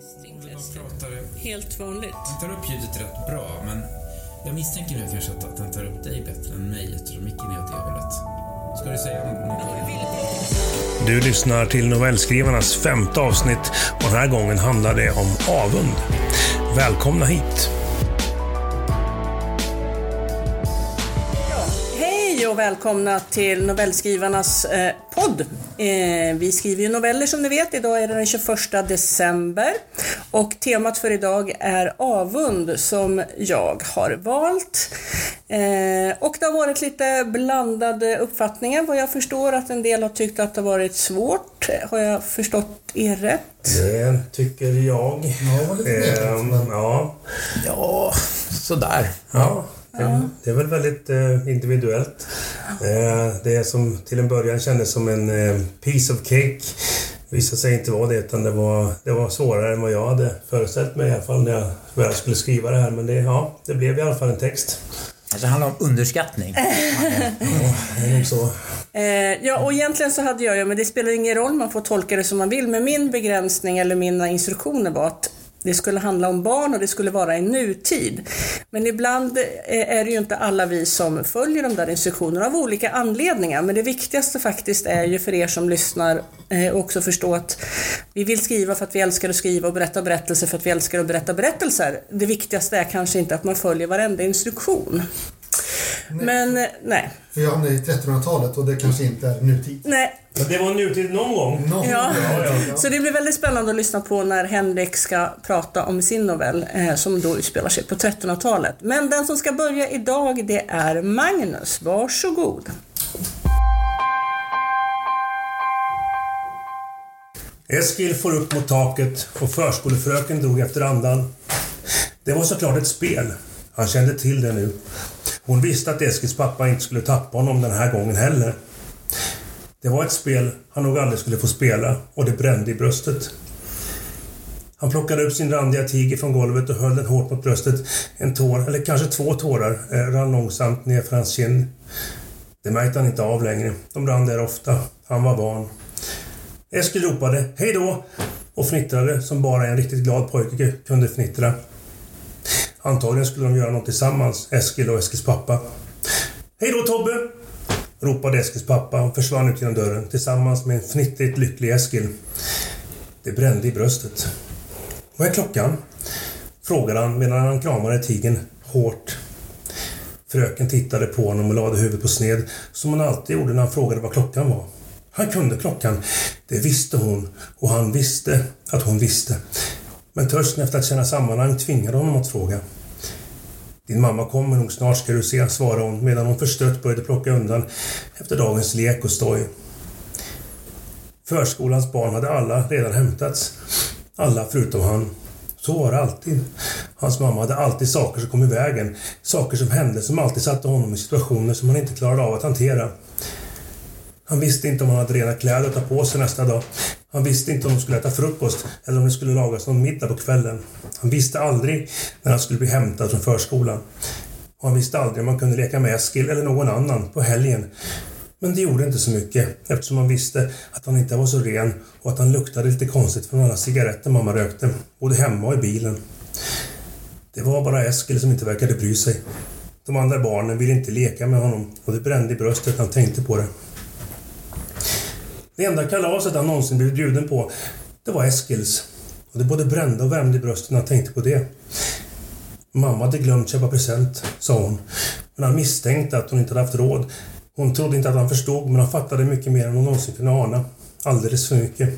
Testing. pratar, Helt vanligt. den tar upp ljudet rätt bra, men jag misstänker nu kanske att den tar upp dig bättre än mig eftersom micken är åt det hållet. Ska du säga något? Du lyssnar till novellskrivarnas femte avsnitt och den här gången handlar det om avund. Välkomna hit! Hej och välkomna till novellskrivarnas eh, podd. Eh, vi skriver ju noveller som ni vet. Idag är det den 21 december och temat för idag är avund som jag har valt. Eh, och det har varit lite blandade uppfattningar vad jag förstår att en del har tyckt att det har varit svårt. Har jag förstått er rätt? Det tycker jag. Ja, knepigt, men- ja, Ja, sådär. ja. Det, det är väl väldigt eh, individuellt. Eh, det som till en början kändes som en eh, piece of cake visade sig inte vara det utan det var, det var svårare än vad jag hade föreställt mig i alla fall när jag väl skulle skriva det här. Men det, ja, det blev i alla fall en text. Kanske handlar om underskattning. Det nog så. Ja, och egentligen så hade jag ju, men det spelar ingen roll, man får tolka det som man vill, men min begränsning eller mina instruktioner var att det skulle handla om barn och det skulle vara i nutid. Men ibland eh, är det ju inte alla vi som följer de där instruktionerna av olika anledningar. Men det viktigaste faktiskt är ju för er som lyssnar eh, också förstå att vi vill skriva för att vi älskar att skriva och berätta berättelser för att vi älskar att berätta berättelser. Det viktigaste är kanske inte att man följer varenda instruktion. Men eh, nej, För jag hamnade i 1300-talet och det kanske inte är nutid. nej, Men det var nutid någon gång. Någon- Ja. ja. Så det blir väldigt spännande att lyssna på när Henrik ska prata om sin novell eh, som då utspelar sig på 1300-talet. Men den som ska börja idag det är Magnus. Varsågod. Eskil får upp mot taket och förskolefröken drog efter andan. Det var såklart ett spel. Han kände till det nu. Hon visste att Eskils pappa inte skulle tappa honom den här gången heller. Det var ett spel han nog aldrig skulle få spela och det brände i bröstet. Han plockade upp sin randiga tiger från golvet och höll den hårt mot bröstet. En tår, eller kanske två tårar, eh, rann långsamt ner för hans kind. Det märkte han inte av längre. De rann där ofta. Han var van. Eskil ropade hej då och fnittrade som bara en riktigt glad pojke kunde fnittra. Antagligen skulle de göra något tillsammans, Eskil och Eskils pappa. Hej då Tobbe! ropade Eskils pappa och försvann ut genom dörren tillsammans med en fnittrigt lycklig Eskil. Det brände i bröstet. Vad är klockan? frågade han medan han kramade tigern hårt. Fröken tittade på honom och lade huvudet på sned som hon alltid gjorde när han frågade vad klockan var. Han kunde klockan. Det visste hon och han visste att hon visste. Men törsten efter att känna sammanhang tvingade honom att fråga. Din mamma kommer nog snart ska du se, svarade hon medan hon förstött började plocka undan efter dagens lek och stoj. Förskolans barn hade alla redan hämtats. Alla förutom han. Så var det alltid. Hans mamma hade alltid saker som kom i vägen. Saker som hände som alltid satte honom i situationer som han inte klarade av att hantera. Han visste inte om han hade rena kläder att ta på sig nästa dag. Han visste inte om de skulle äta frukost eller om det skulle lagas någon middag på kvällen. Han visste aldrig när han skulle bli hämtad från förskolan. Och han visste aldrig om han kunde leka med Eskil eller någon annan på helgen. Men det gjorde inte så mycket eftersom han visste att han inte var så ren och att han luktade lite konstigt från alla cigaretter mamma rökte, både hemma och i bilen. Det var bara Eskil som inte verkade bry sig. De andra barnen ville inte leka med honom och det brände i bröstet när han tänkte på det. Det enda kalaset han någonsin blivit bjuden på, det var Eskils. Och det både brände och värmde i bröstet när han tänkte på det. Mamma hade glömt köpa present, sa hon. Men han misstänkte att hon inte hade haft råd. Hon trodde inte att han förstod, men han fattade mycket mer än hon någonsin kunde ana. Alldeles för mycket.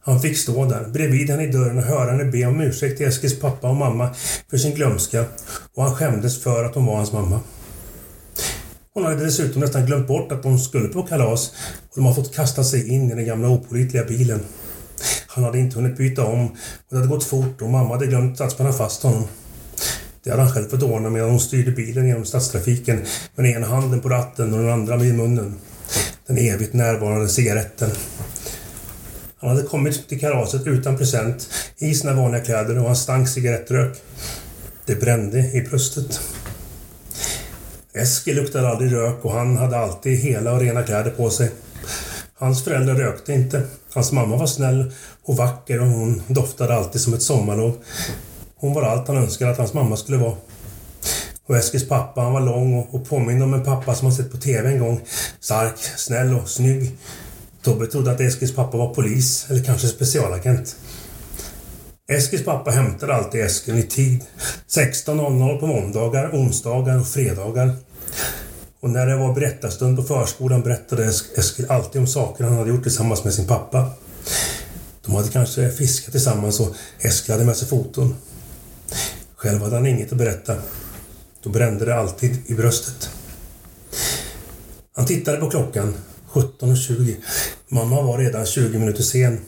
Han fick stå där, bredvid henne i dörren och höra henne be om ursäkt till Eskils pappa och mamma för sin glömska och han skämdes för att hon var hans mamma. Hon hade dessutom nästan glömt bort att de skulle på kalas och de har fått kasta sig in i den gamla opålitliga bilen. Han hade inte hunnit byta om och det hade gått fort och mamma hade glömt att spänna fast honom. Det hade han själv fått ordna medan hon styrde bilen genom stadstrafiken med ena handen på ratten och den andra vid munnen. Den evigt närvarande cigaretten. Han hade kommit till kalaset utan present, i sina vanliga kläder och han stank cigarettrök. Det brände i bröstet. Eskil luktade aldrig rök och han hade alltid hela och rena kläder på sig. Hans föräldrar rökte inte. Hans mamma var snäll och vacker och hon doftade alltid som ett sommarlov. Hon var allt han önskade att hans mamma skulle vara. Och Eskils pappa, han var lång och, och påminde om en pappa som han sett på TV en gång. Stark, snäll och snygg. Tobbe trodde att Eskils pappa var polis eller kanske specialagent. Eskils pappa hämtade alltid Eskil i tid. 16.00 på måndagar, onsdagar och fredagar. Och när det var berättarstund på förskolan berättade Eskil alltid om saker han hade gjort tillsammans med sin pappa. De hade kanske fiskat tillsammans och Eskil hade med sig foton. Själv hade han inget att berätta. Då brände det alltid i bröstet. Han tittade på klockan. 17.20. Mamma var redan 20 minuter sen.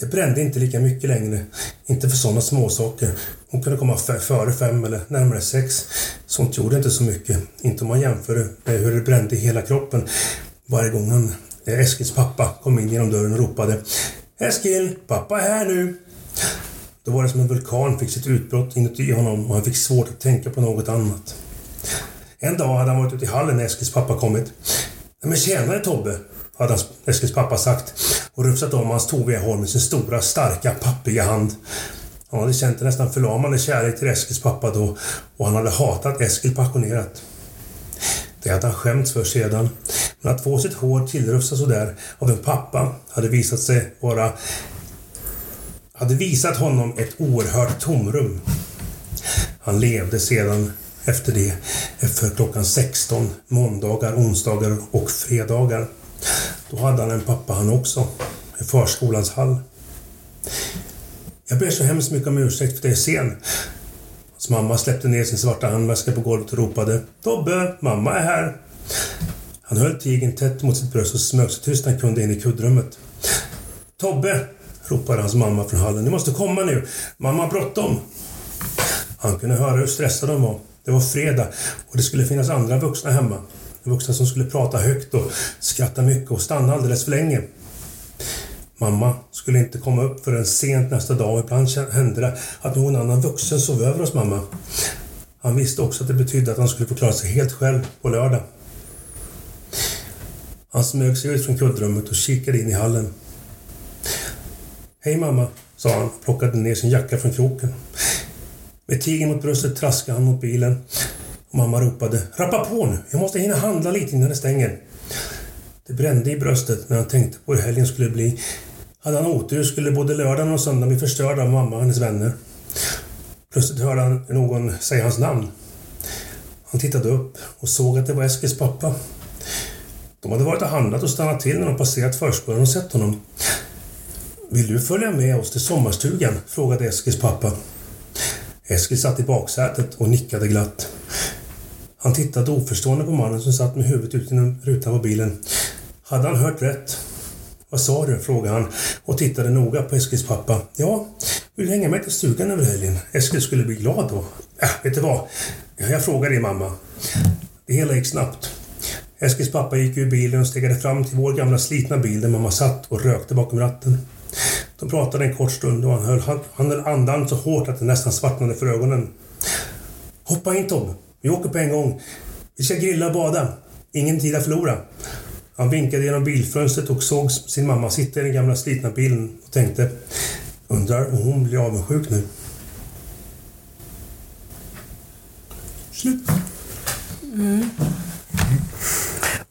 Det brände inte lika mycket längre. Inte för sådana småsaker. Hon kunde komma före fem eller närmare sex. Sånt gjorde inte så mycket. Inte om man jämför med hur det brände i hela kroppen. Varje gång han, eh, Eskils pappa kom in genom dörren och ropade Eskil, pappa är här nu. Då var det som en vulkan fick sitt utbrott inuti honom och han fick svårt att tänka på något annat. En dag hade han varit ute i hallen när Eskils pappa kommit. Nej men tjenare Tobbe, hade hans, Eskils pappa sagt och rufsat om hans toviga hår med sin stora, starka, pappiga hand. Han hade känt en nästan förlamande kärlek till Eskils pappa då och han hade hatat Eskil passionerat. Det hade han skämts för sedan. Men att få sitt hår tillrufsat sådär av en pappa hade visat sig vara hade visat honom ett oerhört tomrum. Han levde sedan efter det efter klockan 16 måndagar, onsdagar och fredagar. Då hade han en pappa han också, i förskolans hall. Jag ber så hemskt mycket om ursäkt för att jag är sen. Hans mamma släppte ner sin svarta handväska på golvet och ropade Tobbe, mamma är här. Han höll tigern tätt mot sitt bröst och smög så tyst han kunde in i kuddrummet. Tobbe, ropade hans mamma från hallen. Ni måste komma nu. Mamma har bråttom. Han kunde höra hur stressade de var. Det var fredag och det skulle finnas andra vuxna hemma. Vuxna som skulle prata högt och skratta mycket och stanna alldeles för länge. Mamma skulle inte komma upp förrän sent nästa dag och ibland hände det att någon annan vuxen sov över hos mamma. Han visste också att det betydde att han skulle få klara sig helt själv på lördag. Han smög sig ut från kuddrummet och kikade in i hallen. Hej mamma, sa han och plockade ner sin jacka från kroken. Med tigern mot bröstet traskade han mot bilen. Och mamma ropade Rappa på nu, jag måste hinna handla lite innan det stänger. Det brände i bröstet när han tänkte på hur helgen skulle bli. Hade han otur skulle både lördagen och söndagen bli förstörda av mamma och hennes vänner. Plötsligt hörde han någon säga hans namn. Han tittade upp och såg att det var Eskils pappa. De hade varit och handlat och stannat till när de passerat förskolan och sett honom. Vill du följa med oss till sommarstugan? frågade Eskils pappa. Eskil satt i baksätet och nickade glatt. Han tittade oförstående på mannen som satt med huvudet ut genom rutan på bilen. Hade han hört rätt? Vad sa du? frågade han och tittade noga på Eskils pappa. Ja, vill du hänga med till stugan över helgen? Eskil skulle bli glad då. Äh, vet du vad? Jag frågar din mamma. Det hela gick snabbt. Eskils pappa gick ur bilen och stegade fram till vår gamla slitna bil där mamma satt och rökte bakom ratten. De pratade en kort stund och han höll, han, höll andan så hårt att det nästan svartnade för ögonen. Hoppa in Tom. vi åker på en gång. Vi ska grilla och bada. Ingen tid att förlora. Han vinkade genom bilfönstret och såg sin mamma sitta i den gamla slitna bilen och tänkte Undrar om hon blir avundsjuk nu. Slut.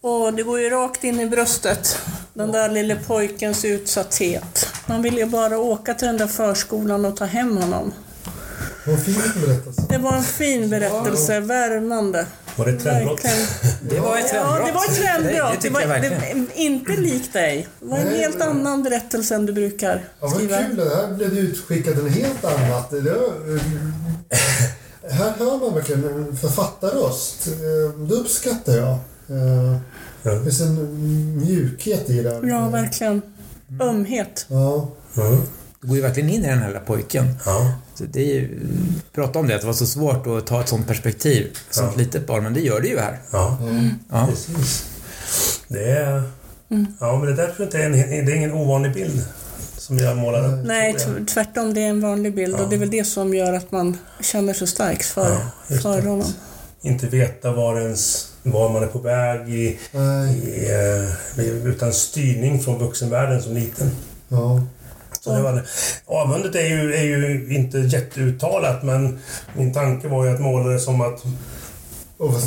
Och det går ju rakt in i bröstet. Den där lille pojkens utsatthet. Man vill ju bara åka till den där förskolan och ta hem honom. Vad fin berättelse. Det var en fin berättelse, värmande. Var det ett trendbrott? Det var ett trendbrott. Ja, det var ett Det, trendbrott. det Det tycker var det, inte likt dig. Det var en Nej, helt men- annan berättelse än du brukar Ja, vad skriva. kul. Det här blev det utskickat en helt annat. Det var, här hör man verkligen en författarröst. Eh, Det uppskattar jag. Eh, Ja. Det finns en mjukhet i det. Ja, verkligen. Ömhet. Ja. Ja. Det går ju verkligen in i den här lilla pojken. ja. Så det är ju, prata om det, att det var så svårt att ta ett sånt perspektiv som ett litet barn, men det gör det ju här. ja. Ja. Precis. Det är... Ja, men det där tror jag inte är en, det är ingen ovanlig bild som jag målar upp. Nej, tvärtom. Det är en vanlig bild och det är väl det som gör att man känner så starkt för, Ja, för honom. Inte veta var ens var man är på väg i, i, eh, utan styrning från vuxenvärlden som liten. Ja. Så det var, avundet är ju, är ju inte jätteuttalat men min tanke var ju att måla det som att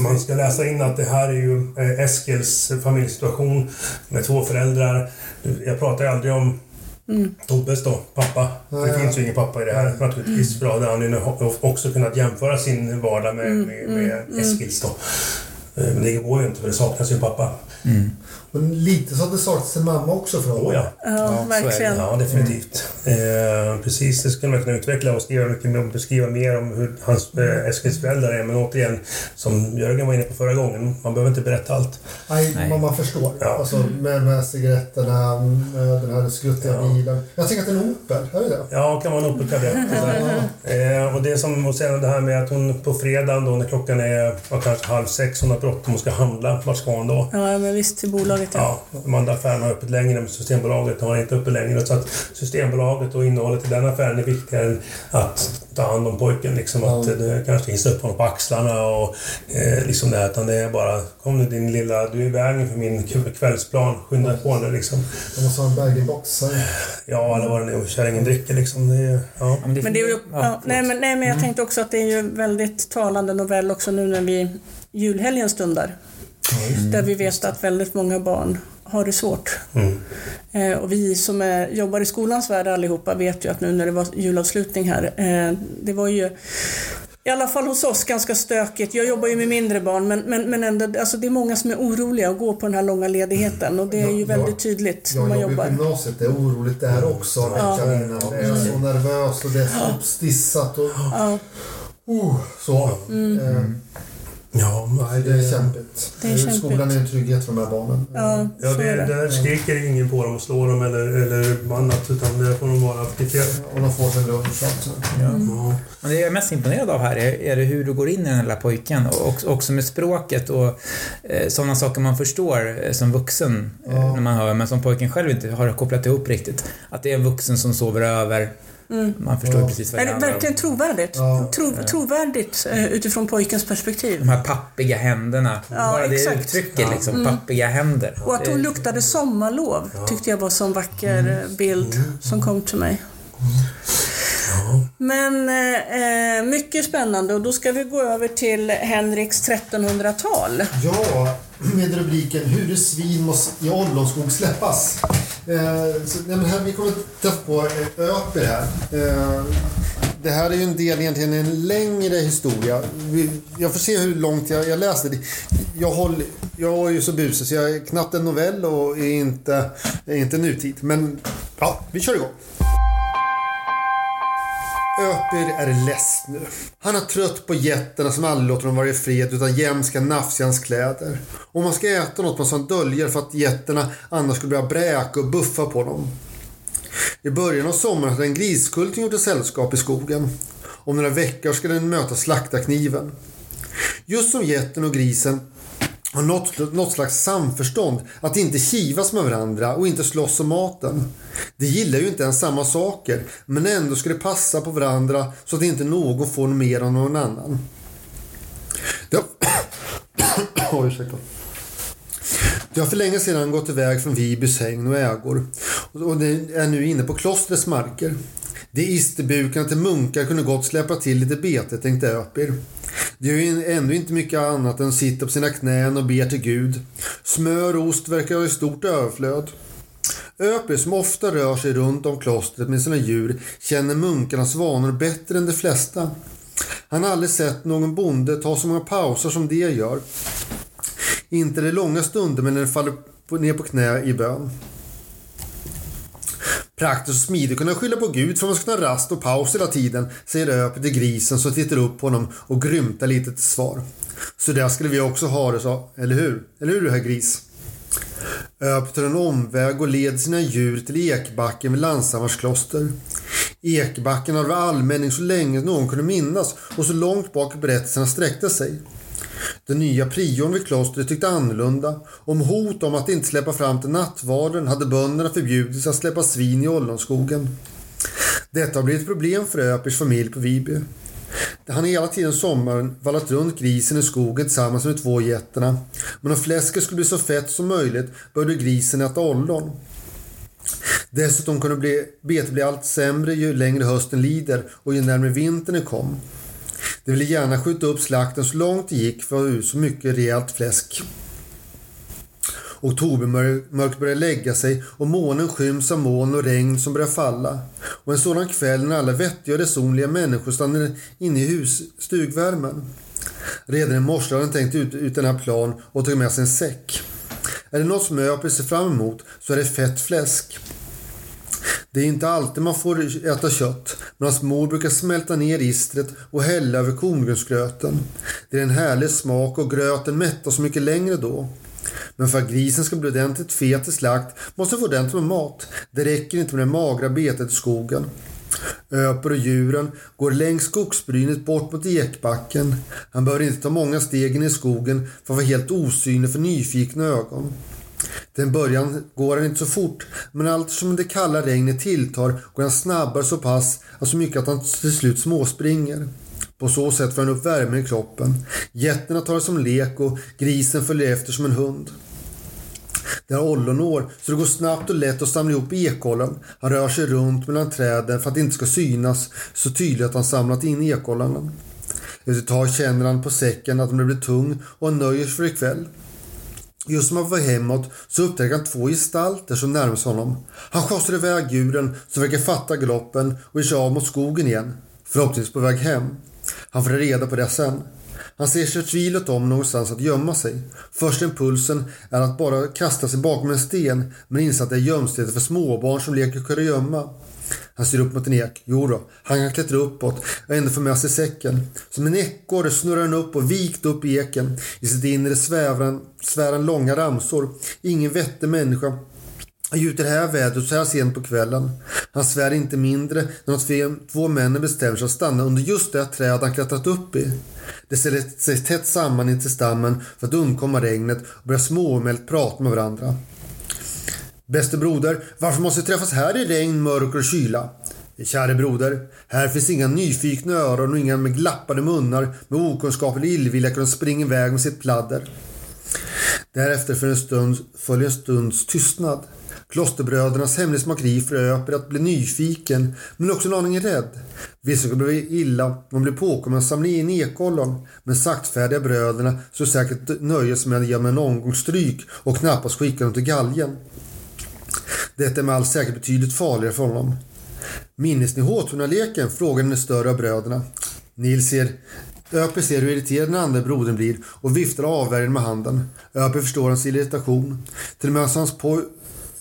man ska läsa in att det här är ju eh, Eskils familjesituation med två föräldrar. Jag pratar ju aldrig om Mm. Tobbes då, pappa. För det finns ju ingen pappa i det här naturligtvis. För då hade han ju också kunnat jämföra sin vardag med, mm, med, med mm, Eskils då. Eh, men det går ju inte för det saknas ju en pappa. Mm. Men lite så att det saknas en mamma också för honom. Oh, ja. Ja, ja, verkligen. Ja, definitivt. Mm. Eh, precis, det skulle man kunna utveckla och skriva mycket, beskriva mer om hur hans, eh, Eskils föräldrar är. Men återigen, som Jörgen var inne på förra gången, man behöver inte berätta allt. Nej, Nej. man förstår. Ja. Alltså, med, med cigaretterna, med den här skruttiga ja. bilen. Jag tänker att det är en Opel, är det det? Ja, kan vara en Opel Kadett. eh, och, det som, och sen det här med att hon på fredagen då när klockan är kanske halv sex, hon har bråttom och ska handla. Vart ska hon då? Ja, men visst till bolaget ja. ja. De andra affärerna har öppet längre, men Systembolaget har inte öppet längre. Så att Systembolaget och innehållet i den affären är viktigare än att ta hand om pojken. Liksom, ja. Att det kanske hissa upp honom på axlarna och eh, liksom det. Utan det är bara, kom nu din lilla, du är i vägen för min kvällsplan. Skynda dig på nu liksom. De måste ha en baggybox. Ja, eller vad det nu är. Kärringen dricker liksom. Det, ja. Men det, är ju, ja, nej, men, nej, men jag tänkte också att det är ju väldigt talande novell också nu när vi julhelgen stundar. Mm. Där vi vet att väldigt många barn har det svårt. Mm. Eh, och vi som är, jobbar i skolans värld allihopa vet ju att nu när det var julavslutning här, eh, det var ju i alla fall hos oss ganska stökigt. Jag jobbar ju med mindre barn men, men, men ändå, alltså det är många som är oroliga att gå på den här långa ledigheten och det är ju jag, väldigt tydligt jag, när man jobbar. Jag jobbar i gymnasiet, det är oroligt där också veckan ja. innan. Det är så nervöst och det är så uppstissat. Och, ja. uh, så. Mm. Eh, Ja, nej, det är kämpigt. Det är kämpigt. Skolan är en trygghet för de här barnen. Ja, ja det, det. där skriker ingen på dem och slår dem eller, eller annat utan det får de vara aktiva. Och de får sin lunch också. Ja. Mm. Ja. Men det jag är mest imponerad av här är, är det hur du går in i den här lilla pojken och också med språket och eh, sådana saker man förstår eh, som vuxen eh, när man hör men som pojken själv inte har kopplat ihop riktigt. Att det är en vuxen som sover över Mm. Man förstår ja. precis vad det handlar om. Verkligen trovärdigt. Ja. Tro, trovärdigt eh, utifrån pojkens perspektiv. De här pappiga händerna. Ja, Bara det uttrycket liksom. Mm. Pappiga händer. Och att hon luktade sommarlov tyckte jag var en sån vacker mm. Eh, bild mm. som kom till mig. Men eh, eh, mycket spännande och då ska vi gå över till Henriks 1300-tal. Ja, med rubriken Hur svin måste i ollonskog släppas. Eh, så, nej, men här, vi kommer att träffa på eh, Öper här. Eh, det här är ju en del egentligen en längre historia. Jag får se hur långt jag, jag läser. Jag, håll, jag är ju så busig så jag är knappt en novell och är inte, är inte nutid. Men ja, vi kör igång. Öpir är less nu. Han är trött på getterna som aldrig låter honom vara i fred utan jämt ska nafsa hans kläder. Om man ska äta något måste han dölja för att getterna annars skulle börja bräka och buffa på honom. I början av sommaren hade en griskulting gjort ett sällskap i skogen. Om några veckor ska den möta slaktarkniven. Just som getten och grisen och något, något slags samförstånd att inte kivas med varandra och inte slåss om maten. De gillar ju inte ens samma saker men ändå ska det passa på varandra så att inte någon får mer än någon annan. Det har... oh, ursäkta. Det har för länge sedan gått iväg från Vibys hägn och ägor och det är nu inne på klostrets marker. De isterbukarna till munkar kunde gott släppa till lite bete, tänkte Öpir. De gör ju ändå inte mycket annat än sitter på sina knän och ber till Gud. Smör och ost verkar ha i stort överflöd. Öpir, som ofta rör sig runt om klostret med sina djur, känner munkarnas vanor bättre än de flesta. Han har aldrig sett någon bonde ta så många pauser som de gör. Inte de långa stunder men när de faller ner på knä i bön. Praktiskt och smidigt kunna skylla på Gud för att man ska ha rast och paus hela tiden, säger Öpet till grisen som tittar upp på honom och grymtar lite till svar. Så där skulle vi också ha det, sa Eller hur? Eller hur, herr gris? Öp tar en omväg och leder sina djur till Ekbacken vid Landshammars kloster. Ekbacken har varit allmänning så länge någon kunde minnas och så långt bak berättelserna sträckte sig. Den nya prion vid klostret tyckte annorlunda. Om hot om att inte släppa fram till nattvarden hade bönderna förbjudits att släppa svin i ollonskogen. Detta har blivit ett problem för Öpers familj på Viby. han har hela tiden sommaren vallat runt grisen i skogen tillsammans med de två getterna. Men om fläsket skulle bli så fett som möjligt började grisen äta ollon. Dessutom kunde betet bli allt sämre ju längre hösten lider och ju närmare vintern kom. De ville gärna skjuta upp slakten så långt det gick för att få ut så mycket rejält fläsk. Oktobermörkret börjar lägga sig och månen skyms av moln och regn som börjar falla. Och en sådan kväll när alla vettiga och resonliga människor stannar inne i hus, stugvärmen. Redan i morse hade han tänkt ut, ut den här plan och tagit med sig en säck. Är det något som Öpel ser fram emot så är det fett fläsk. Det är inte alltid man får äta kött, men hans mor brukar smälta ner istret och hälla över korngrönsgröten. Det är en härlig smak och gröten mättar så mycket längre då. Men för att grisen ska bli ordentligt fet till slakt måste den få ordentligt med mat. Det räcker inte med det magra betet i skogen. Öper och djuren går längs skogsbrynet bort mot ekbacken. Han behöver inte ta många steg in i skogen för att vara helt osynlig för nyfikna ögon. Till en början går han inte så fort, men allt som det kalla regnet tilltar går han snabbare så pass, alltså mycket att han till slut småspringer. På så sätt får han upp värmen i kroppen. Getterna tar det som lek och grisen följer efter som en hund. Det har ollonår så det går snabbt och lätt att samla ihop ekollen. Han rör sig runt mellan träden för att det inte ska synas så tydligt att han samlat in ekollarna. Efter ett tag känner han på säcken att den blir tung och han nöjer sig för ikväll. Just som han var hemåt så upptäcker han två gestalter som närmar sig honom. Han skjutsar iväg djuren som verkar fatta galoppen och ger sig av mot skogen igen. Förhoppningsvis på väg hem. Han får reda på det sen. Han ser sig tvilet om någonstans att gömma sig. Första impulsen är att bara kasta sig bakom en sten men inser att det är gömstället för småbarn som leker kurragömma. Han ser upp mot en ek. Jo då, han kan klättra uppåt och ändå få med sig säcken. Som en ekorre snurrar han upp och vikt upp i eken. I sitt inre svävar han långa ramsor. Ingen vettig människa han i det här vädret så här sent på kvällen. Han svär inte mindre när de två männen bestämmer sig att stanna under just det träd han klättrat upp i. De ställer sig tätt samman intill stammen för att undkomma regnet och börjar småmält prata med varandra. Bäste broder, varför måste vi träffas här i regn, mörker och kyla? Käre broder, här finns inga nyfikna öron och inga med glappade munnar med okunskap eller illvilja kan springa iväg med sitt pladder. Därefter för en stund följer en stunds tystnad. Klosterbrödernas hemlighetsmakeri föröper att bli nyfiken men också en aning rädd. Vissa skulle bli illa de blev påkomna att samla in ekollon men saktfärdiga bröderna så säkert nöja sig med att ge dem en omgång stryk och knappast skicka dem till galgen. Detta är med all säkerhet betydligt farligare för honom. Minns ni Håtunaleken? frågade den större av bröderna. Nils ser Öpe ser hur irriterad den andra brodern blir och viftar avvärjande med handen. Öpe förstår hans irritation. Till och med hans poj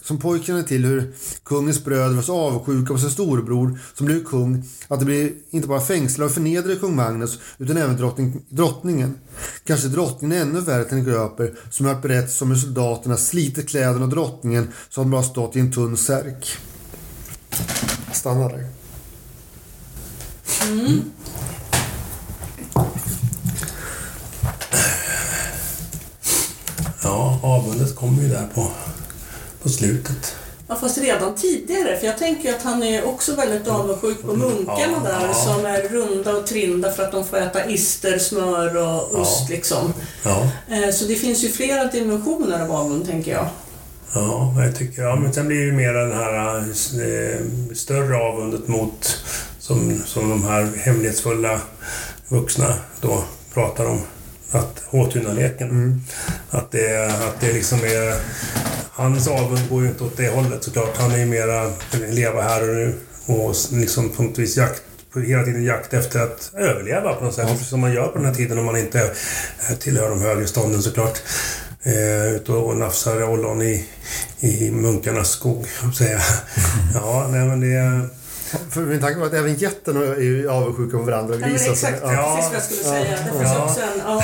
som pojken känner till hur kungens bröder var så avundsjuka på sin storebror som blev kung att det blev inte bara fängslade och förnedrade kung Magnus utan även drottning, drottningen. Kanske drottningen ännu värre än Gröper som hört berättat om hur soldaterna slitit kläderna av drottningen så att de bara stått i en tunn särk. Stanna där. Mm. Ja, avundet kommer ju där på på slutet. Ja, fast redan tidigare, för jag tänker att han är också väldigt avundsjuk på munkarna där ja. som är runda och trinda för att de får äta ister, smör och ost ja. liksom. Ja. Eh, så det finns ju flera dimensioner av avund, tänker jag. Ja, jag tycker ja, men sen blir det mer den här eh, större avundet mot som, som de här hemlighetsfulla vuxna då pratar om. Att Håtunaleken. Mm. Att, det, att det liksom är Hans avund går ju inte åt det hållet såklart. Han är ju mera leva här och nu och liksom på något vis jakt hela tiden jakt efter att överleva på något sätt. Ja. Som man gör på den här tiden om man inte tillhör de högre stånden såklart. Eh, ute och nafsar ollon i, i munkarnas skog, säga. Ja, nej men det... För min tanke var att även getterna är ju avundsjuka på varandra. Ja, men exakt. Ja, precis vad jag skulle säga. Det finns ja. också en... Ja.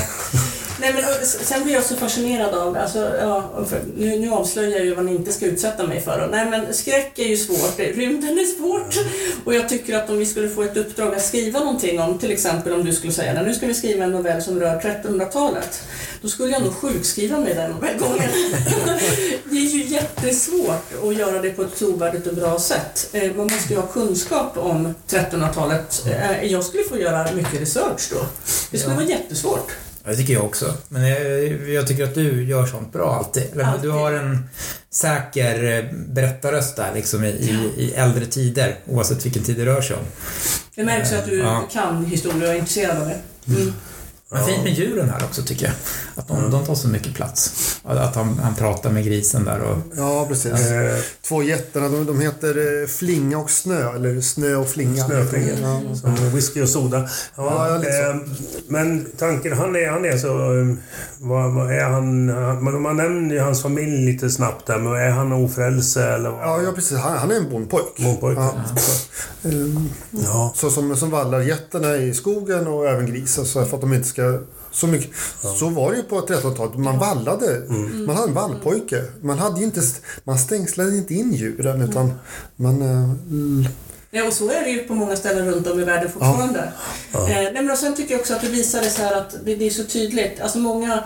Nej, men, sen blir jag så fascinerad av, alltså, ja, nu, nu avslöjar jag ju vad ni inte ska utsätta mig för. Nej men skräck är ju svårt, rymden är svårt. Och jag tycker att om vi skulle få ett uppdrag att skriva någonting om, till exempel om du skulle säga nu ska vi skriva en novell som rör 1300-talet. Då skulle jag nog sjukskriva mig den gången. det är ju jättesvårt att göra det på ett trovärdigt och bra sätt. Eh, man måste ju ha kunskap om 1300-talet. Eh, jag skulle få göra mycket research då. Det skulle ja. vara jättesvårt. Det tycker jag också. Men jag, jag, tycker att du gör sånt bra alltid. alltid. Du har en säker eh, berättarröst där liksom i, i, i, äldre tider, oavsett vilken tid det rör sig om. Det märks att du ja. kan historia och är intresserad av det. Mm. Men fint med djuren här också tycker jag. Att de, de tar så mycket plats. Att han, han pratar med grisen där och... Ja, precis. Ja. Två jättarna, de, de heter eh, Flinga och Snö, eller Snö och Flinga. Snö och Flinga. Ja. Som whisky och soda. Ja, ja eh, men tanken, han är, han är så... Eh, vad, vad är han, man, man nämner ju hans familj lite snabbt där, men är han ofrälse eller? Vad? Ja, ja, precis. Han, han är en bondpojk. Bondpojk. Ja. Så, um, ja. så som, som vallar getterna i skogen och även grisen så för att de inte ska ganska så, mycket. Ja. så var det ju på 1300-talet. Man vallade. Mm. Man hade en vallpojke. Man, hade inte, man stängslade inte in djuren utan man... Äh, Ja, och så är det ju på många ställen runt om i världen fortfarande. Ja. Ja. Eh, nej, men sen tycker jag också att det visar det så här att det, det är så tydligt. Alltså många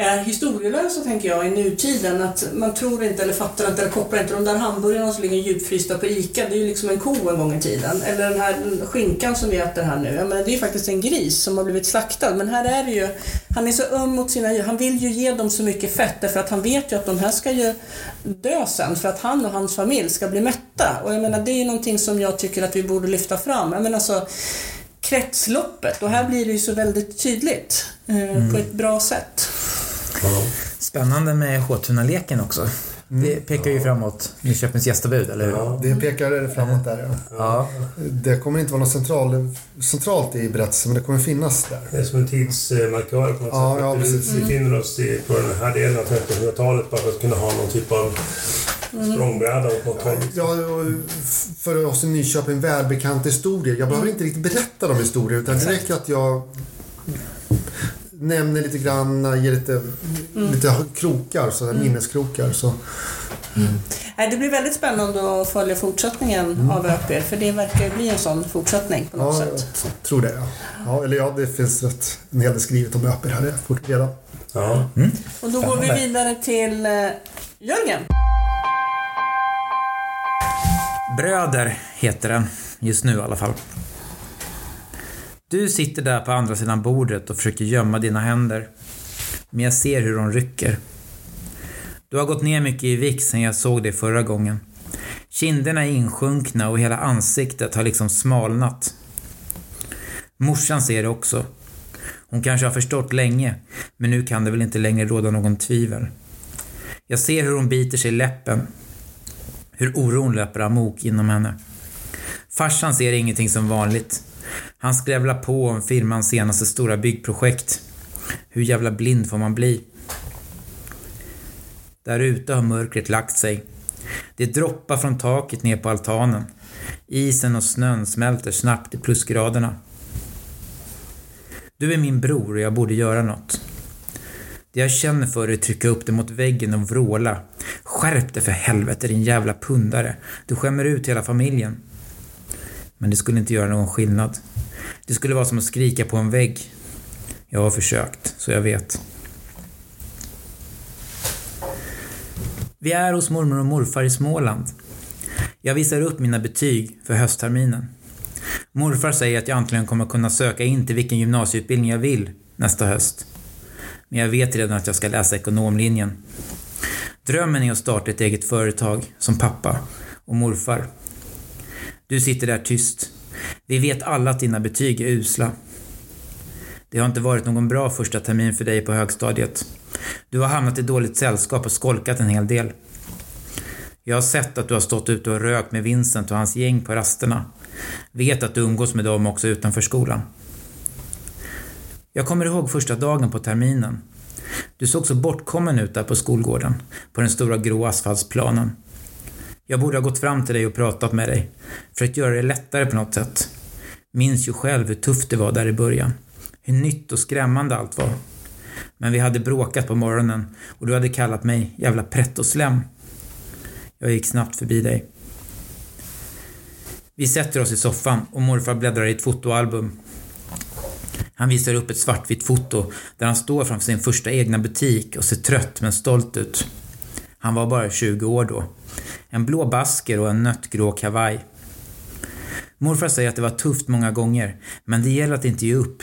är historielösa, tänker jag, i nutiden. Att man tror inte, eller fattar inte, eller kopplar inte de där hamburgarna som ligger djupfrysta på ICA. Det är ju liksom en ko en gång i tiden. Eller den här skinkan som vi äter här nu. Jag menar, det är ju faktiskt en gris som har blivit slaktad. Men här är det ju, han är så öm mot sina djur. Han vill ju ge dem så mycket fett därför att han vet ju att de här ska ju dö sen för att han och hans familj ska bli mätta. Och jag menar, det är ju någonting som jag tycker att vi borde lyfta fram. Jag menar, alltså, kretsloppet. Och här blir det ju så väldigt tydligt eh, mm. på ett bra sätt. Spännande med Håtunaleken också. Mm. Det pekar ju framåt Nyköpings gästabud, eller hur? Ja, det pekar framåt där, ja. ja. Det kommer inte vara något central, centralt i berättelsen, men det kommer finnas där. Det är som en tidsmarkör på något ja, sätt. Ja, precis. Vi befinner oss i, på den här delen av 1300-talet bara för att kunna ha någon typ av mm. språngbräda åt något håll. Ja, för oss i Nyköping välbekanta historier. Jag behöver inte riktigt berätta de historier, utan det räcker att jag nämner lite grann, ger lite, mm. lite krokar, så mm. minneskrokar. Så. Mm. Det blir väldigt spännande att följa fortsättningen mm. av ÖP, för det verkar bli en sån fortsättning på något ja, sätt. Jag tror det, ja. ja. Eller ja, det finns rätt, en hel del skrivet om ÖP här redan. Ja. Mm. Och då går vi vidare till uh, Jörgen. Bröder heter den, just nu i alla fall. Du sitter där på andra sidan bordet och försöker gömma dina händer. Men jag ser hur de rycker. Du har gått ner mycket i vikt sen jag såg dig förra gången. Kinderna är insjunkna och hela ansiktet har liksom smalnat. Morsan ser det också. Hon kanske har förstått länge, men nu kan det väl inte längre råda någon tvivel. Jag ser hur hon biter sig i läppen. Hur oron löper amok inom henne. Farsan ser ingenting som vanligt. Han skrävlar på om firmans senaste stora byggprojekt. Hur jävla blind får man bli? Där ute har mörkret lagt sig. Det droppar från taket ner på altanen. Isen och snön smälter snabbt i plusgraderna. Du är min bror och jag borde göra något. Det jag känner för är att trycka upp dig mot väggen och vråla. Skärp dig för helvete din jävla pundare. Du skämmer ut hela familjen. Men det skulle inte göra någon skillnad. Det skulle vara som att skrika på en vägg. Jag har försökt, så jag vet. Vi är hos mormor och morfar i Småland. Jag visar upp mina betyg för höstterminen. Morfar säger att jag äntligen kommer kunna söka in till vilken gymnasieutbildning jag vill nästa höst. Men jag vet redan att jag ska läsa ekonomlinjen. Drömmen är att starta ett eget företag, som pappa och morfar. Du sitter där tyst. Vi vet alla att dina betyg är usla. Det har inte varit någon bra första termin för dig på högstadiet. Du har hamnat i dåligt sällskap och skolkat en hel del. Jag har sett att du har stått ute och rökt med Vincent och hans gäng på rasterna. Vet att du umgås med dem också utanför skolan. Jag kommer ihåg första dagen på terminen. Du såg så bortkommen ut där på skolgården, på den stora grå asfaltsplanen. Jag borde ha gått fram till dig och pratat med dig. För att göra det lättare på något sätt. Minns ju själv hur tufft det var där i början. Hur nytt och skrämmande allt var. Men vi hade bråkat på morgonen och du hade kallat mig jävla prettoslem. Jag gick snabbt förbi dig. Vi sätter oss i soffan och morfar bläddrar i ett fotoalbum. Han visar upp ett svartvitt foto där han står framför sin första egna butik och ser trött men stolt ut. Han var bara 20 år då. En blå basker och en nötgrå kavaj. Morfar säger att det var tufft många gånger, men det gäller att inte ge upp.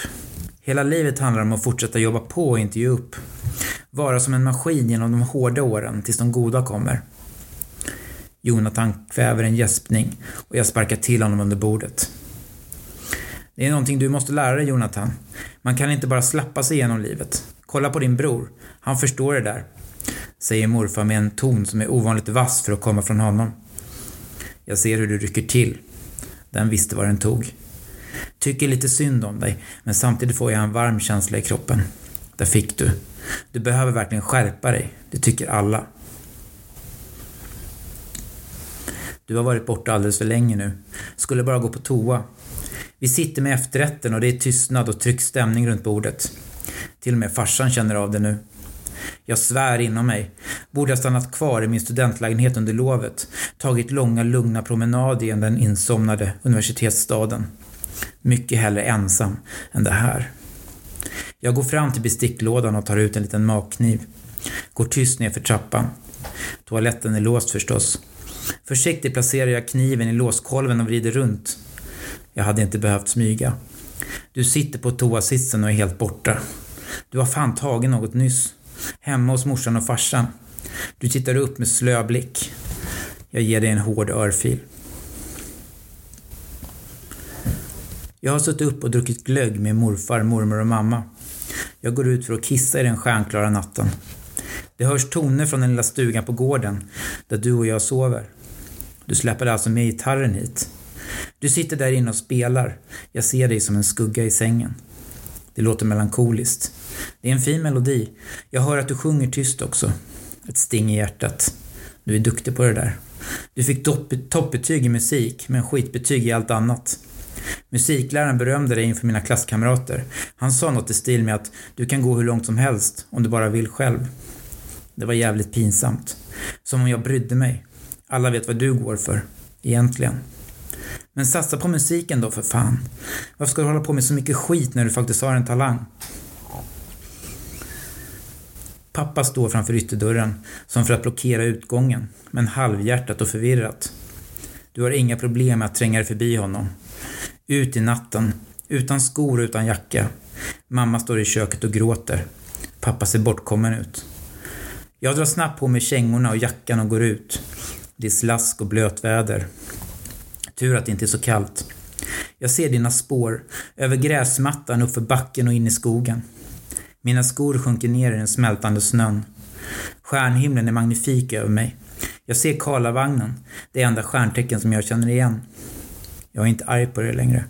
Hela livet handlar om att fortsätta jobba på och inte ge upp. Vara som en maskin genom de hårda åren tills de goda kommer. Jonathan kväver en gäspning och jag sparkar till honom under bordet. Det är någonting du måste lära dig Jonathan. Man kan inte bara slappa sig igenom livet. Kolla på din bror. Han förstår det där. Säger morfar med en ton som är ovanligt vass för att komma från honom. Jag ser hur du rycker till. Den visste vad den tog. Tycker lite synd om dig, men samtidigt får jag en varm känsla i kroppen. Där fick du. Du behöver verkligen skärpa dig. Det tycker alla. Du har varit borta alldeles för länge nu. Skulle bara gå på toa. Vi sitter med efterrätten och det är tystnad och tryckt stämning runt bordet. Till och med farsan känner av det nu. Jag svär inom mig. Borde ha stannat kvar i min studentlägenhet under lovet. Tagit långa lugna promenader genom den insomnade universitetsstaden. Mycket hellre ensam än det här. Jag går fram till besticklådan och tar ut en liten makkniv. Går tyst ner för trappan. Toaletten är låst förstås. Försiktigt placerar jag kniven i låskolven och vrider runt. Jag hade inte behövt smyga. Du sitter på toasitsen och är helt borta. Du har fan tagit något nyss. Hemma hos morsan och farsan. Du tittar upp med slö blick. Jag ger dig en hård örfil. Jag har suttit upp och druckit glögg med morfar, mormor och mamma. Jag går ut för att kissa i den stjärnklara natten. Det hörs toner från den lilla stugan på gården, där du och jag sover. Du släpade alltså med gitarren hit. Du sitter där inne och spelar. Jag ser dig som en skugga i sängen. Det låter melankoliskt. Det är en fin melodi. Jag hör att du sjunger tyst också. Ett sting i hjärtat. Du är duktig på det där. Du fick toppbetyg i musik, men skitbetyg i allt annat. Musikläraren berömde dig inför mina klasskamrater. Han sa något i stil med att du kan gå hur långt som helst om du bara vill själv. Det var jävligt pinsamt. Som om jag brydde mig. Alla vet vad du går för, egentligen. Men satsa på musiken då för fan. Varför ska du hålla på med så mycket skit när du faktiskt har en talang? Pappa står framför ytterdörren som för att blockera utgången, men halvhjärtat och förvirrat. Du har inga problem med att tränga dig förbi honom. Ut i natten, utan skor och utan jacka. Mamma står i köket och gråter. Pappa ser bortkommen ut. Jag drar snabbt på mig kängorna och jackan och går ut. Det är slask och blötväder. Tur att det inte är så kallt. Jag ser dina spår, över gräsmattan, uppför backen och in i skogen. Mina skor sjunker ner i den smältande snön. Stjärnhimlen är magnifik över mig. Jag ser Karlavagnen, det enda stjärntecken som jag känner igen. Jag är inte arg på det längre.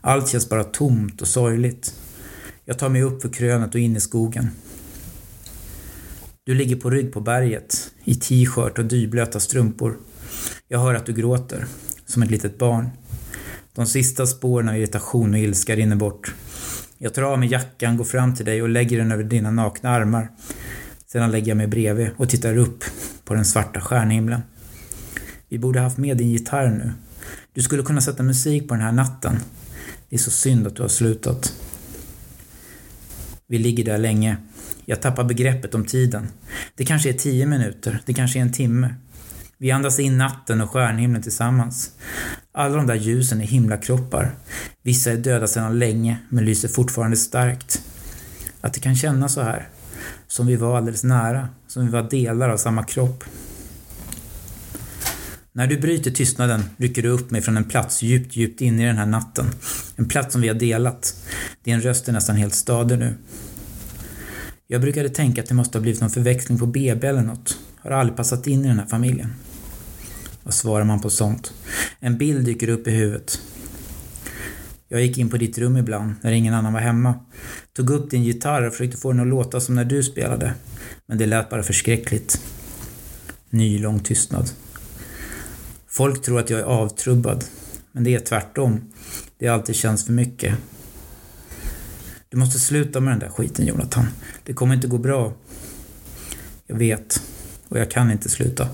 Allt känns bara tomt och sorgligt. Jag tar mig upp för krönet och in i skogen. Du ligger på rygg på berget, i t-shirt och dyblöta strumpor. Jag hör att du gråter, som ett litet barn. De sista spåren av irritation och ilska rinner bort. Jag tar av mig jackan, går fram till dig och lägger den över dina nakna armar. Sedan lägger jag mig bredvid och tittar upp på den svarta stjärnhimlen. Vi borde haft med din gitarr nu. Du skulle kunna sätta musik på den här natten. Det är så synd att du har slutat. Vi ligger där länge. Jag tappar begreppet om tiden. Det kanske är tio minuter, det kanske är en timme. Vi andas in natten och stjärnhimlen tillsammans. Alla de där ljusen är himlakroppar. Vissa är döda sedan länge, men lyser fortfarande starkt. Att det kan kännas så här. Som vi var alldeles nära. Som vi var delar av samma kropp. När du bryter tystnaden rycker du upp mig från en plats djupt, djupt inne i den här natten. En plats som vi har delat. Din röst är nästan helt stadig nu. Jag brukade tänka att det måste ha blivit någon förväxling på BB eller något. Har aldrig passat in i den här familjen. Vad svarar man på sånt? En bild dyker upp i huvudet. Jag gick in på ditt rum ibland, när ingen annan var hemma. Tog upp din gitarr och försökte få den att låta som när du spelade. Men det lät bara förskräckligt. Ny lång tystnad. Folk tror att jag är avtrubbad. Men det är tvärtom. Det har alltid känts för mycket. Du måste sluta med den där skiten Jonathan. Det kommer inte gå bra. Jag vet. Och jag kan inte sluta.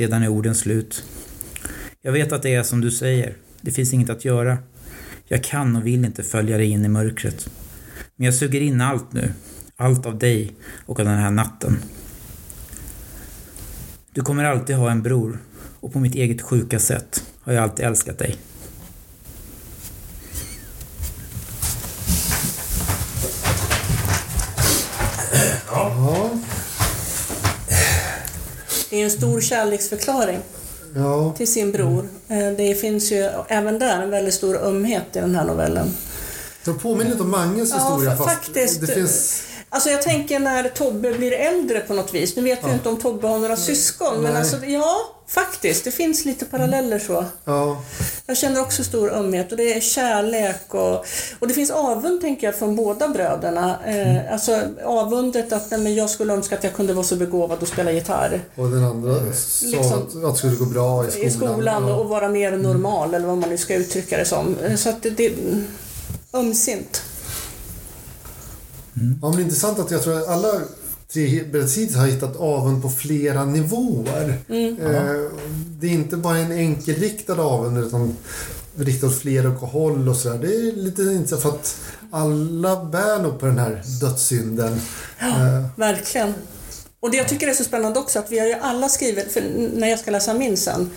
Sedan är orden slut. Jag vet att det är som du säger. Det finns inget att göra. Jag kan och vill inte följa dig in i mörkret. Men jag suger in allt nu. Allt av dig och av den här natten. Du kommer alltid ha en bror och på mitt eget sjuka sätt har jag alltid älskat dig. Ja. Det är en stor kärleksförklaring Ja. till sin bror. Eh, Det finns ju även där en väldigt stor ömhet i den här novellen. Det påminner lite om Manges Ja, historia fa- fast faktiskt. det finns... Alltså jag tänker när Tobbe blir äldre på något vis. Nu vet vi ju inte om Tobbe har några syskon, men Nej. alltså ja, faktiskt. Det finns lite paralleller så. Ja. Jag känner också stor ömhet och det är kärlek och, och det finns avund tänker jag från båda bröderna. Eh, alltså avundet att nej, men jag skulle önska att jag kunde vara så begåvad och spela gitarr Och den andra sa Liksom- att, att det skulle gå bra i skolan. i skolan Ja. och vara mer normal eller vad man nu ska uttrycka det som. Eh, Så att det, det ömsint. Ja, men det är intressant att jag tror att alla tre berättelser har hittat avund på flera nivåer. Eh, det är inte bara en enkelriktad avund utan riktad åt flera håll och sådär. Det är lite intressant för att alla bär nog på den här dödssynden. Eh, Verkligen. Och det jag tycker är så spännande också att vi har ju alla skrivit, för när jag ska läsa min sen,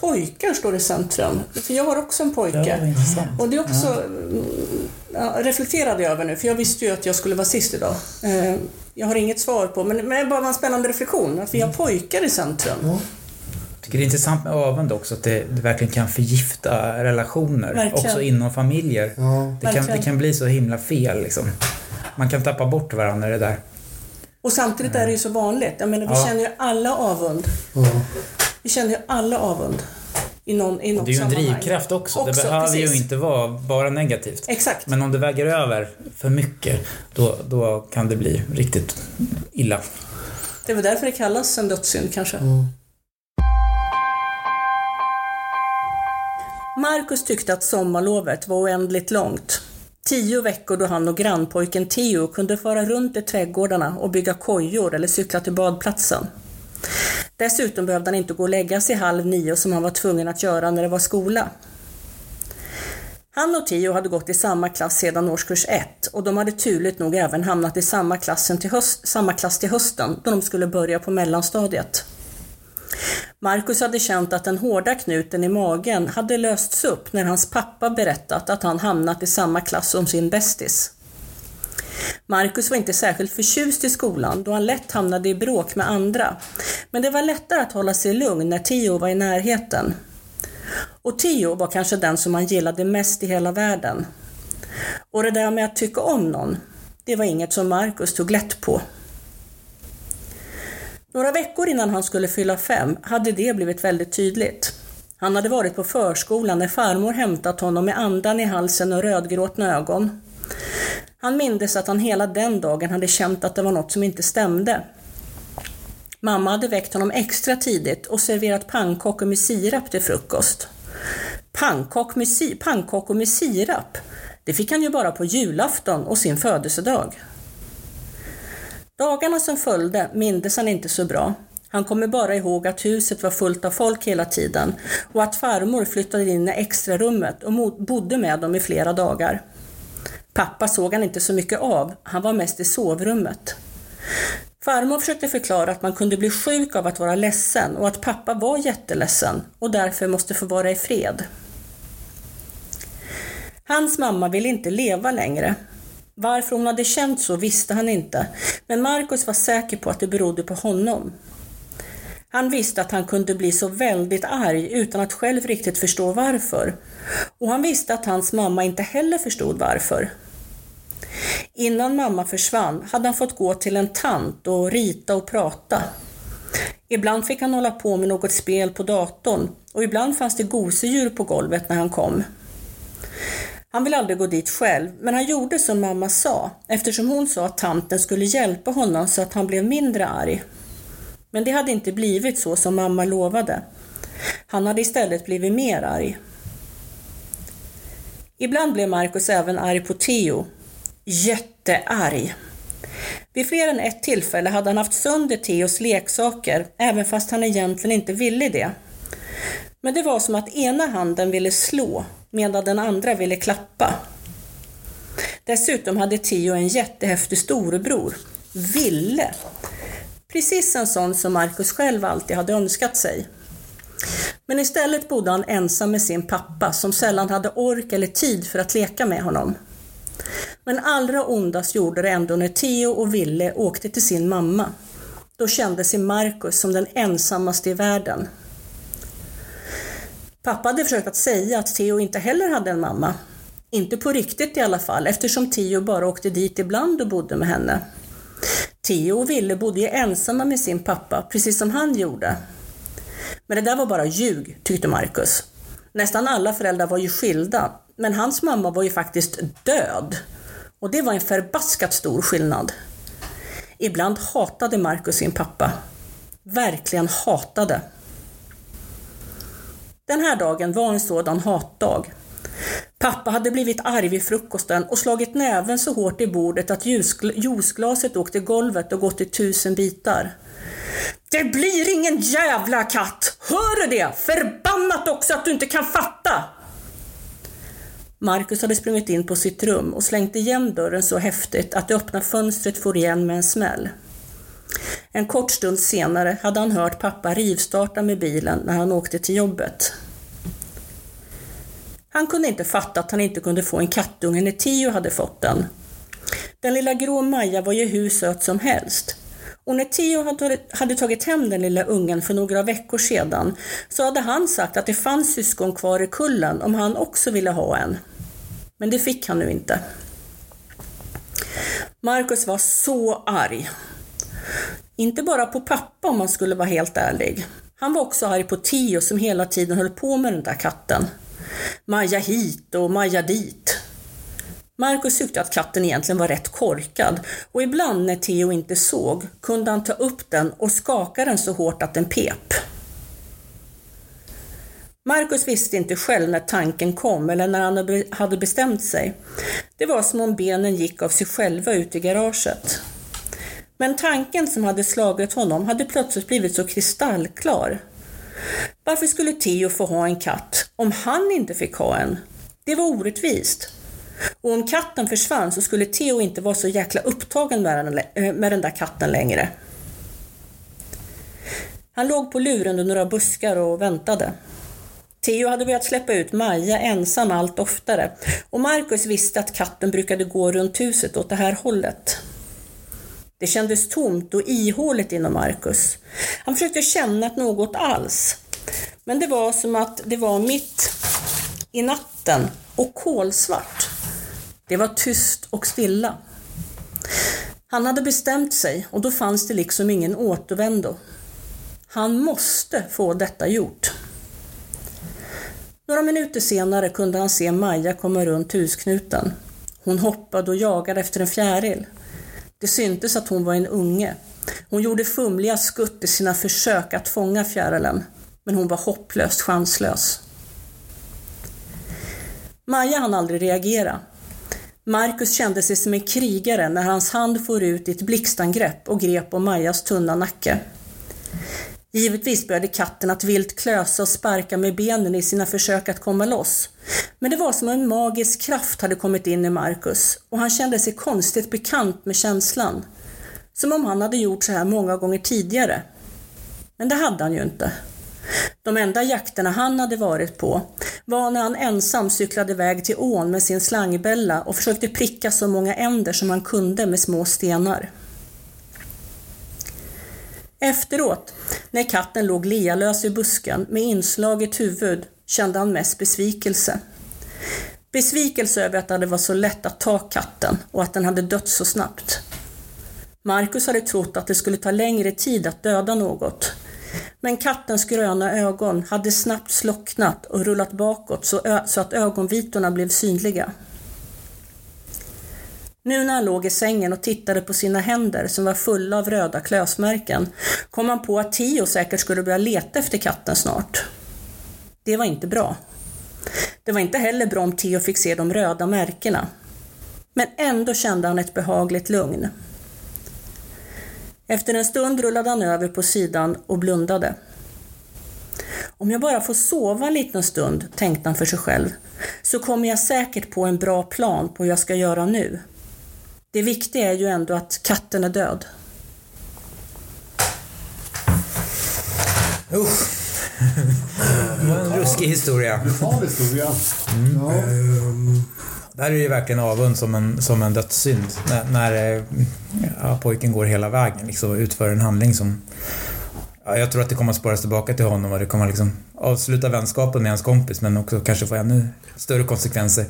pojkar står i centrum. För jag har också en pojke. Intressant. Och det är också, mm, ja, reflekterade jag över nu, för jag visste ju att jag skulle vara sist idag. Eh, Jag har inget svar på, men, men det är bara en spännande reflektion, att vi har pojkar i centrum. ja. Jag tycker det är intressant med avund också, att det, det verkligen kan förgifta relationer. Verkligen. Också inom familjer. Ja. Det kan, det kan bli så himla fel liksom. Man kan tappa bort varandra i det där. Och samtidigt är det ju så vanligt. Jag menar, vi Ja. känner ju alla avund. Ja. Vi känner ju alla avund. I, någon, i något Det är ju en sammanhang. drivkraft också. Också, det behöver precis. ju inte vara bara negativt. Exakt. Men om det väger över för mycket, då, då kan det bli riktigt illa. Det väl därför det kallas en dödssynd kanske. Marcus tyckte att sommarlovet var oändligt långt. Tio veckor då han och grannpojken Theo kunde fara runt i trädgårdarna och bygga kojor eller cykla till badplatsen. Dessutom behövde han inte gå och lägga sig halv nio som han var tvungen att göra när det var skola. Han och Tio hade gått i samma klass sedan årskurs ett och de hade turligt nog även hamnat i samma, klassen till höst, samma klass till hösten då de skulle börja på mellanstadiet. Marcus hade känt att den hårda knuten i magen hade lösts upp när hans pappa berättat att han hamnat i samma klass som sin bästis. Marcus var inte särskilt förtjust i skolan då han lätt hamnade i bråk med andra. Men det var lättare att hålla sig lugn när Theo var i närheten. Och Theo var kanske den som han gillade mest i hela världen. Och det där med att tycka om någon, det var inget som Marcus tog lätt på. Några veckor innan han skulle fylla fem hade det blivit väldigt tydligt. Han hade varit på förskolan när farmor hämtat honom med andan i halsen och rödgråtna ögon. Han mindes att han hela den dagen hade känt att det var något som inte stämde. Mamma hade väckt honom extra tidigt och serverat pannkakor med sirap till frukost. Pannkak med si- pannkakor med sirap? Det fick han ju bara på julafton och sin födelsedag. Dagarna som följde mindes han inte så bra. Han kommer bara ihåg att huset var fullt av folk hela tiden och att farmor flyttade in i extrarummet och bodde med dem i flera dagar. Pappa såg han inte så mycket av, han var mest i sovrummet. Farmor försökte förklara att man kunde bli sjuk av att vara ledsen och att pappa var jätteledsen och därför måste få vara i fred. Hans mamma ville inte leva längre. Varför hon hade känt så visste han inte, men Marcus var säker på att det berodde på honom. Han visste att han kunde bli så väldigt arg utan att själv riktigt förstå varför. Och han visste att hans mamma inte heller förstod varför. Innan mamma försvann hade han fått gå till en tant och rita och prata. Ibland fick han hålla på med något spel på datorn och ibland fanns det gosedjur på golvet när han kom. Han ville aldrig gå dit själv, men han gjorde som mamma sa eftersom hon sa att tanten skulle hjälpa honom så att han blev mindre arg. Men det hade inte blivit så som mamma lovade. Han hade istället blivit mer arg. Ibland blev Marcus även arg på Theo. Jättearg. Vid fler än ett tillfälle hade han haft sönder Theos leksaker, även fast han egentligen inte ville det. Men det var som att ena handen ville slå, medan den andra ville klappa. Dessutom hade Theo en jättehäftig storebror, Ville. Precis en sån som Marcus själv alltid hade önskat sig. Men istället bodde han ensam med sin pappa som sällan hade ork eller tid för att leka med honom. Men allra ondast gjorde det ändå när Theo och Ville åkte till sin mamma. Då kände sig Marcus som den ensammaste i världen. Pappa hade försökt att säga att Theo inte heller hade en mamma. Inte på riktigt i alla fall, eftersom Theo bara åkte dit ibland och bodde med henne. Theo och Ville bodde ju ensamma med sin pappa, precis som han gjorde. Men det där var bara ljug, tyckte Marcus. Nästan alla föräldrar var ju skilda, men hans mamma var ju faktiskt död. Och det var en förbaskat stor skillnad. Ibland hatade Marcus sin pappa. Verkligen hatade. Den här dagen var en sådan hatdag. Pappa hade blivit arg vid frukosten och slagit näven så hårt i bordet att juiceglaset åkte i golvet och gått i tusen bitar. Det blir ingen jävla katt! Hör du det? Förbannat också att du inte kan fatta! Marcus hade sprungit in på sitt rum och slängt igen dörren så häftigt att det öppna fönstret for igen med en smäll. En kort stund senare hade han hört pappa rivstarta med bilen när han åkte till jobbet. Han kunde inte fatta att han inte kunde få en kattunge när Tio hade fått den. Den lilla grå Maja var ju hur söt som helst. Och när Theo hade tagit hem den lilla ungen för några veckor sedan så hade han sagt att det fanns syskon kvar i kullen om han också ville ha en. Men det fick han nu inte. Marcus var så arg. Inte bara på pappa om man skulle vara helt ärlig. Han var också arg på Theo som hela tiden höll på med den där katten. Maja hit och Maja dit. Marcus tyckte att katten egentligen var rätt korkad och ibland när Theo inte såg kunde han ta upp den och skaka den så hårt att den pep. Marcus visste inte själv när tanken kom eller när han hade bestämt sig. Det var som om benen gick av sig själva ut i garaget. Men tanken som hade slagit honom hade plötsligt blivit så kristallklar. Varför skulle Theo få ha en katt om han inte fick ha en? Det var orättvist. Och om katten försvann så skulle Theo inte vara så jäkla upptagen med den, eh, med den där katten längre. Han låg på luren under några buskar och väntade. Theo hade börjat släppa ut Maja ensam allt oftare och Marcus visste att katten brukade gå runt huset åt det här hållet. Det kändes tomt och ihåligt inom Marcus. Han försökte känna att något alls. Men det var som att det var mitt i natten och kolsvart. Det var tyst och stilla. Han hade bestämt sig och då fanns det liksom ingen återvändo. Han måste få detta gjort. Några minuter senare kunde han se Maja komma runt husknuten. Hon hoppade och jagade efter en fjäril. Det syntes att hon var en unge. Hon gjorde fumliga skutt i sina försök att fånga fjärilen, men hon var hopplöst chanslös. Maja hann aldrig reagera. Marcus kände sig som en krigare när hans hand for ut i ett blixtangrepp och grep om Majas tunna nacke. Givetvis började katten att vilt klösa och sparka med benen i sina försök att komma loss. Men det var som en magisk kraft hade kommit in i Marcus och han kände sig konstigt bekant med känslan. Som om han hade gjort så här många gånger tidigare. Men det hade han ju inte. De enda jakterna han hade varit på var när han ensam cyklade iväg till ån med sin slangbälla och försökte pricka så många änder som han kunde med små stenar. Efteråt, när katten låg lealös i busken med inslaget huvud, kände han mest besvikelse. Besvikelse över att det var så lätt att ta katten och att den hade dött så snabbt. Marcus hade trott att det skulle ta längre tid att döda något. Men kattens gröna ögon hade snabbt slocknat och rullat bakåt så, så att ögonvitorna blev synliga. Nu när han låg i sängen och tittade på sina händer som var fulla av röda klösmärken kom han på att Tio säkert skulle börja leta efter katten snart. Det var inte bra. Det var inte heller bra om Tio fick se de röda märkena. Men ändå kände han ett behagligt lugn. Efter en stund rullade han över på sidan och blundade. Om jag bara får sova en liten stund, tänkte han för sig själv, så kommer jag säkert på en bra plan på hur jag ska göra nu. Det viktiga är ju ändå att katten är död. Usch. Det var en ruskig historia. Brutal historia. Ja. Där är ju verkligen avund som en, som en dödssynd. När, när eh, ja, pojken går hela vägen liksom, och utför en handling som... Ja, jag tror att det kommer att spåras tillbaka till honom och det kommer att liksom avsluta vänskapen med hans kompis men också kanske få ännu större konsekvenser.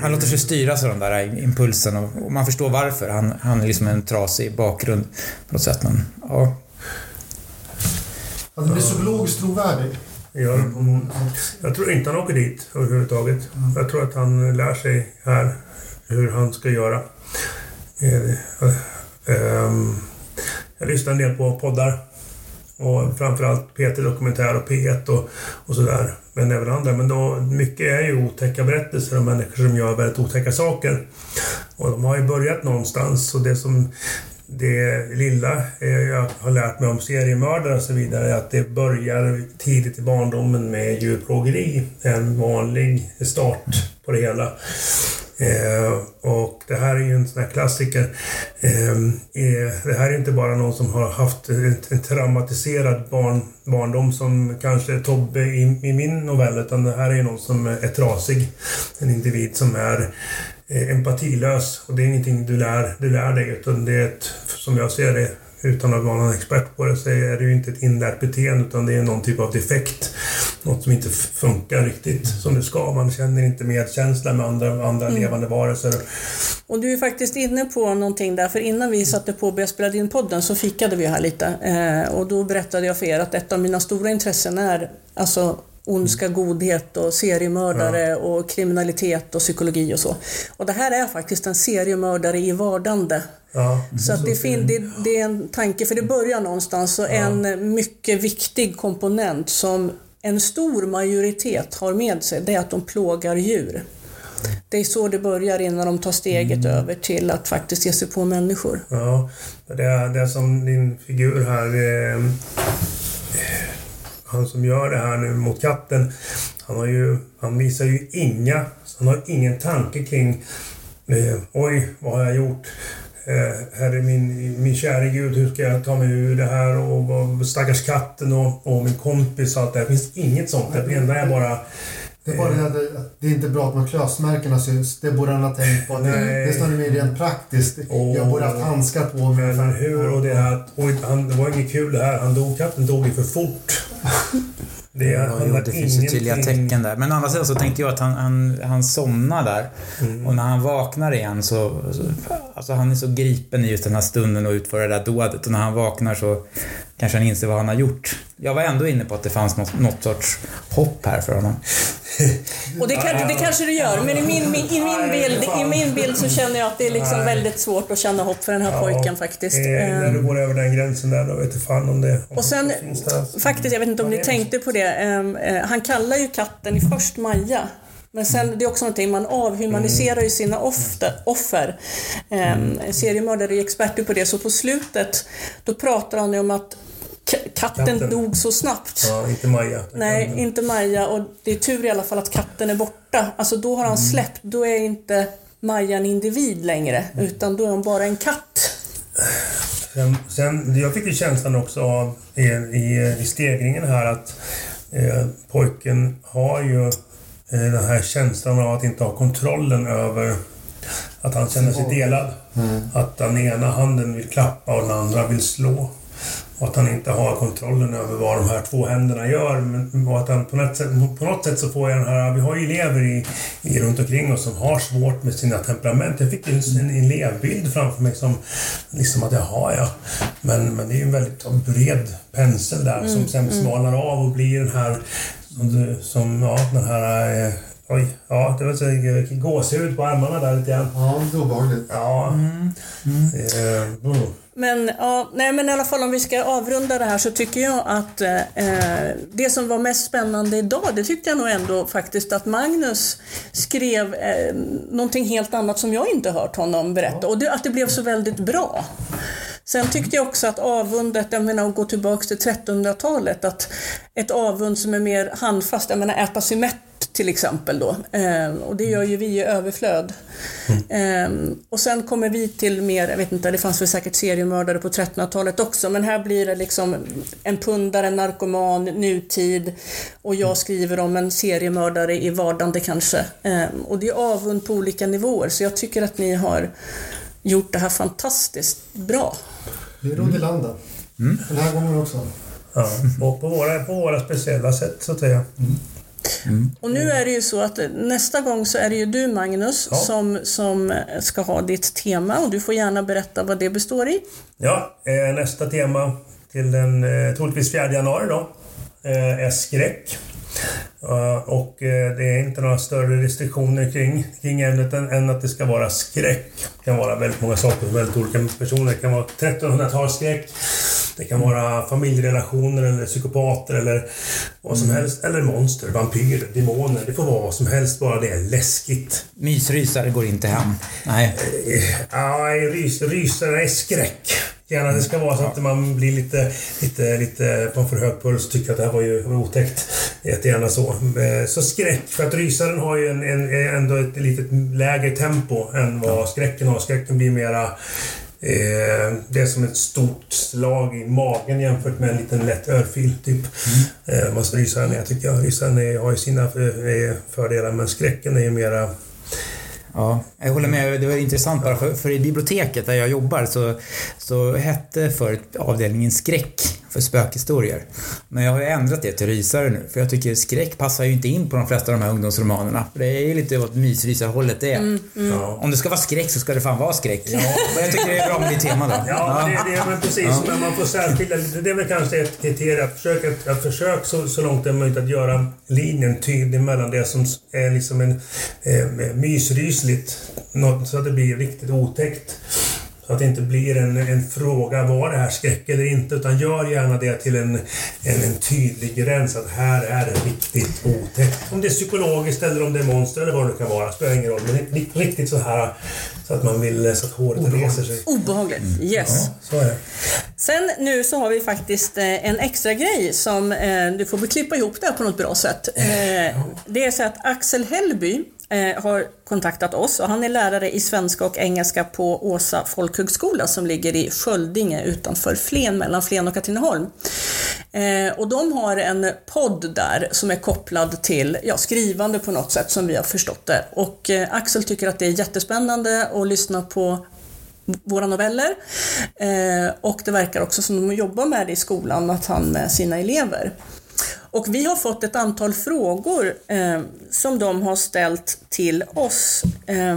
Han låter sig styras av den där impulsen och, och man förstår varför. Han, han är liksom en trasig bakgrund på något sätt. Men, ja. Alltså, så logiskt blir psykologiskt trovärdig. Ja, jag tror inte han åker dit överhuvudtaget. Jag tror att han lär sig här hur han ska göra. Eh, ehm, jag lyssnar en del på poddar. Och framförallt Peter Dokumentär och P1 och, och sådär. Men även andra. Men då, mycket är ju otäcka berättelser om människor som gör väldigt otäcka saker. Och de har ju börjat någonstans. Och det som det lilla eh, jag har lärt mig om seriemördare och så vidare är att det börjar tidigt i barndomen med djurplågeri. En vanlig start på det hela. Eh, och det här är ju en sån här klassiker. Eh, eh, det här är inte bara någon som har haft en, en traumatiserad barn, barndom som kanske Tobbe i, i min novell, utan det här är någon som är trasig. En individ som är empatilös och det är ingenting du lär, du lär dig utan det är ett, som jag ser det, utan att vara någon expert på det, så är det ju inte ett inlärt beteende utan det är någon typ av defekt. Något som inte funkar riktigt som det ska. Man känner inte medkänsla med andra, andra levande varelser. Och du är faktiskt inne på någonting där, för innan vi satte på och började spela in podden så fikade vi här lite. Eh, och då berättade jag för er att ett av mina stora intressen är alltså ondska, godhet och seriemördare och kriminalitet och psykologi och så. Och det här är faktiskt en seriemördare i vardande. Ja, Så att det, fin- det, det är en tanke, för det börjar någonstans och en mycket viktig komponent som en stor majoritet har med sig, det är att de plågar djur. Det är så det börjar innan de tar steget över till att faktiskt ge sig på människor. Ja, det är det som din figur här, eh, han som gör det här nu mot katten, han, har ju, han visar ju inga, han har ingen tanke kring eh, oj, vad har jag gjort? Eh, herre min, min käre Gud, hur ska jag ta mig ur det här? Och vad, stackars katten och, och min kompis och allt det här. Det finns inget sånt. Det enda är bara Det är bara det att det- det är inte bra att här klösmärkena syns. Det borde han ha tänkt på. Det, Nej. det är snarare mer rent praktiskt. Åh. Jag borde haft handskar på mig. Men hur? Och det här han, det var inget kul det här. Han dog, katten dog ju för fort. Det, Ja, jo, det finns ju tydliga tecken där. Men å andra sidan så tänkte jag att han, han, han somnar där. Och när han vaknar igen så, så... Alltså han är så gripen i just den här stunden och utför det där dådet. Och när han vaknar så kanske han inser vad han har gjort. Jag var ändå inne på att det fanns något, något sorts hopp här för honom. Och det, kan, det kanske det gör, men i min, i, min bild, i min bild så känner jag att det är liksom väldigt svårt att känna hopp för den här pojken faktiskt. Eh, när du går över den gränsen där, då vet du fan om det om Och sen, det finns där. faktiskt, jag vet inte om ni tänkte på det, ehm, eh, han kallar ju katten i först Maja. Men sen, det är också någonting, man avhumaniserar ju sina offer. offer. Um, seriemördare är experter på det, så på slutet då pratar han ju om att katten, Katten. dog så snabbt. Ja, inte Maja. Nej, inte Maja och det är tur i alla fall att katten är borta. Alltså då har han släppt, då är inte Maja en individ längre, utan då är hon bara en katt. Sen, sen, jag fick ju känslan också av i, i, i stegringen här att eh, pojken har ju eh, den här känslan av att inte ha kontrollen över att han känner sig delad. Att den ena handen vill klappa och den andra vill slå. Och att han inte har kontrollen över vad de här två händerna gör. Men, och att han på något, sätt, på något sätt så får jag den här... Vi har ju elever i, i, runt omkring oss som har svårt med sina temperament. Jag fick en, en elevbild framför mig som liksom att jaha ja. Men, men det är ju en väldigt bred pensel där som sen smalnar av och blir den här... Som, du- som ja, den här... Eh, oj, ja, det var så eh, gåshud på armarna där lite grann. Ja, det är obehagligt. Ja. Eh, mm. Men, ja, nej, men i alla fall om vi ska avrunda det här så tycker jag att eh, det som var mest spännande idag, det tyckte jag nog ändå faktiskt att Magnus skrev eh, någonting helt annat som jag inte hört honom berätta och det, att det blev så väldigt bra. Sen tyckte jag också att avundet, jag menar att gå tillbaks till 1300-talet, att ett avund som är mer handfast, jag menar äta sig mätt till exempel då. Eh, och det gör ju vi i överflöd. Mm. Eh, och sen kommer vi till mer, jag vet inte, det fanns väl säkert seriemördare på 1300-talet också, men här blir det liksom en pundare, en narkoman, nutid och jag skriver om en seriemördare i vardande kanske. Eh, och det är avund på olika nivåer, så jag tycker att ni har gjort det här fantastiskt bra. Vi rodde i land mm. Den här gången också. Ja, och på våra, på våra speciella sätt så att säga. Mm. Mm. Och nu är det ju så att nästa gång så är det ju du Magnus ja. som, som ska ha ditt tema och du får gärna berätta vad det består i. Ja, eh, nästa tema till den eh, troligtvis 4 januari då eh, är skräck. Och det är inte några större restriktioner kring, kring ämnet än, att det ska vara skräck. Det kan vara väldigt många saker för väldigt olika personer. Det kan vara 1300-talsskräck. Det kan vara familjerelationer eller psykopater eller vad som mm. helst. Eller monster, vampyrer, demoner. Det får vara vad som helst, bara det är läskigt. Mysrysare går inte hem. Nej. Ja, rys, rysare är skräck. Gärna det ska vara så att man blir lite, lite, lite, man får hög puls och tycker att det här var ju otäckt. Jättegärna så. Eh, så skräck, för att rysaren har ju en, en, ändå ett lite lägre tempo än vad skräcken har. Skräcken blir mera Eh, det är som ett stort slag i magen jämfört med en liten lätt örfil, typ. Mm. Eh, man rysaren är, tycker jag. Rysaren har ju sina eh, fördelar, men skräcken är ju mera Ja, jag håller med. Det var intressant bara för, för i biblioteket där jag jobbar så, så hette förut avdelningen skräck för spökhistorier. Men jag har ju ändrat det till rysare nu för jag tycker skräck passar ju inte in på de flesta av de här ungdomsromanerna. För det är ju lite åt mysrysarhållet det är. Mm, mm. Om det ska vara skräck så ska det fan vara skräck. Ja. Men jag tycker det är bra med ditt tema då. Ja, ja. Det, det, men precis. Ja. Men man får särskilja. Det är väl kanske ett kriterium att försöka, att försöka så, så långt det är möjligt att göra linjen tydlig mellan det som är liksom en eh, mysrysligt, så att det blir riktigt otäckt. Så att det inte blir en, en fråga, var det här skräck eller inte? Utan gör gärna det till en, en, en tydlig gräns, att här är det riktigt otäckt. Om det är psykologiskt eller om det är monster eller vad det kan vara, spelar ingen roll. Men riktigt så här så att man vill, så att håret Obehagligt. reser sig. Obehagligt, mm. yes. Ja, så är det. Sen nu så har vi faktiskt eh, en extra grej som eh, du får klippa ihop det på något bra sätt. Eh, det är så att Axel Hellby Eh, har kontaktat oss och han är lärare i svenska och engelska på Åsa folkhögskola som ligger i Sköldinge utanför Flen, mellan Flen och Katrineholm. Eh, och de har en podd där som är kopplad till ja, skrivande på något sätt som vi har förstått det. Och eh, Axel tycker att det är jättespännande att lyssna på våra noveller. Eh, och det verkar också som de jobbar med det i skolan, att han med sina elever. Och vi har fått ett antal frågor eh, som de har ställt till oss. Eh,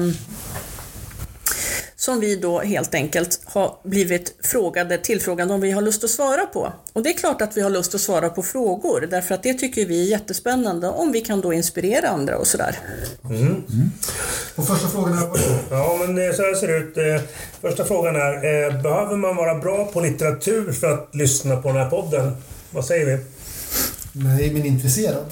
som vi då helt enkelt har blivit frågade, tillfrågade om vi har lust att svara på. Och det är klart att vi har lust att svara på frågor, därför att det tycker vi är jättespännande om vi kan då inspirera andra och sådär. Mm. Mm. Och första frågan är? Ja, men eh, så här ser det ut. Eh, första frågan är, eh, behöver man vara bra på litteratur för att lyssna på den här podden? Vad säger vi? Nej, men intresserad.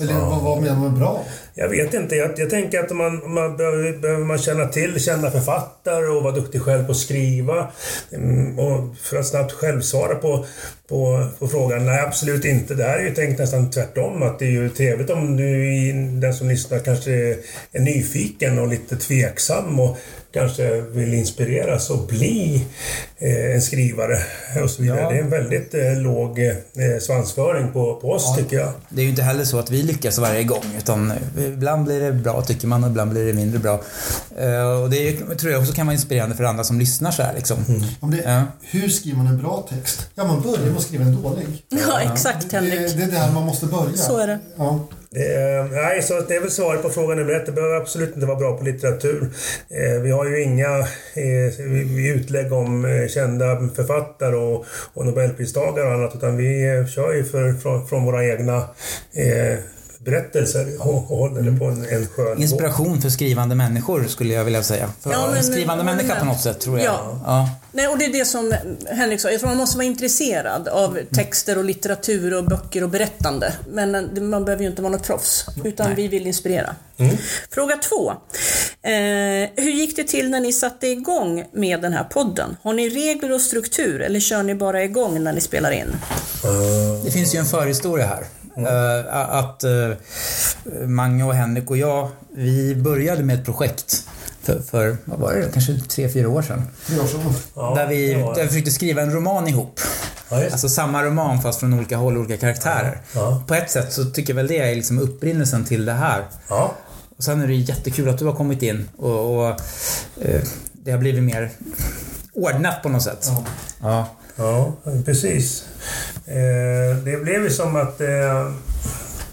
Eller ja. vad, vad menar man med bra? Jag vet inte. Jag, jag tänker att man, man behöver, behöver, man känna till kända författare och vara duktig själv på att skriva. Mm, och för att snabbt självsvara på, på, på frågan. Nej, absolut inte. Det här är ju tänkt nästan tvärtom. Att det är ju trevligt om du, den som lyssnar kanske är nyfiken och lite tveksam och kanske vill inspireras och bli eh, en skrivare och så vidare. Ja. Det är en väldigt eh, låg eh, svansföring på, på oss ja. tycker jag. Det är ju inte heller så att vi lyckas varje gång utan ibland blir det bra tycker man och ibland blir det mindre bra. och det tror jag också kan vara inspirerande för andra som lyssnar så här liksom. Mm. Om det, ja. Hur skriver man en bra text? Ja, man börjar med att skriva en dålig. Ja, exakt Henrik. Det, det är där man måste börja. Så är det. Ja. Eh, nej, så det är väl svaret på frågan nummer ett. Det behöver absolut inte vara bra på litteratur. Eh, vi har ju inga eh, utlägg om eh, kända författare och, och nobelpristagare och annat utan vi eh, kör ju för, från, från våra egna eh, berättelser och håller på en, en skön Inspiration för skrivande människor skulle jag vilja säga. För Ja, men- skrivande men- människa på något sätt tror jag. Ja. Ja. Nej, och det är det som Henrik sa. Jag tror man måste vara intresserad av texter och litteratur och böcker och berättande. Men eh, man behöver ju inte vara något proffs. Utan vi vill inspirera. Fråga två. Eh, hur gick det till när ni satte igång med den här podden? Har ni regler och struktur eller kör ni bara igång när ni spelar in? Det finns ju en förhistoria här. Eh, att uh, Mange och Henrik och jag, vi började med ett projekt för, för vad var det, kanske tre, fyra år sedan. Ja, där, vi, där vi försökte skriva en roman ihop. Ja. Alltså samma roman fast från olika håll, olika karaktärer. På ett sätt så tycker jag väl det är liksom upprinnelsen till det här. Och sen är det jättekul att du har kommit in och, och eh, det har blivit mer ordnat på något sätt. Ja. Ja. Precis. Eh, det blev ju som att eh,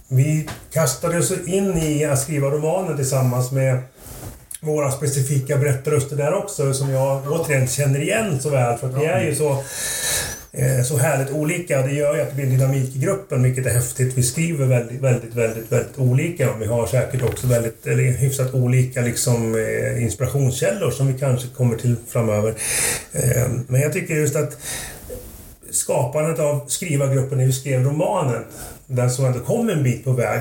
vi kastade oss in i att skriva romaner tillsammans med våra specifika berättarröster där också som jag återigen känner igen så väl för att vi är ju så eh, så härligt olika. Det gör ju att det blir en dynamik i gruppen, vilket är häftigt. Vi skriver väldigt, väldigt, väldigt, väldigt olika. Vi har säkert också väldigt, eller hyfsat olika liksom, inspirationskällor som vi kanske kommer till framöver. Men jag tycker just att skapandet av skrivargruppen när vi skrev romanen, den som ändå kom en bit på väg,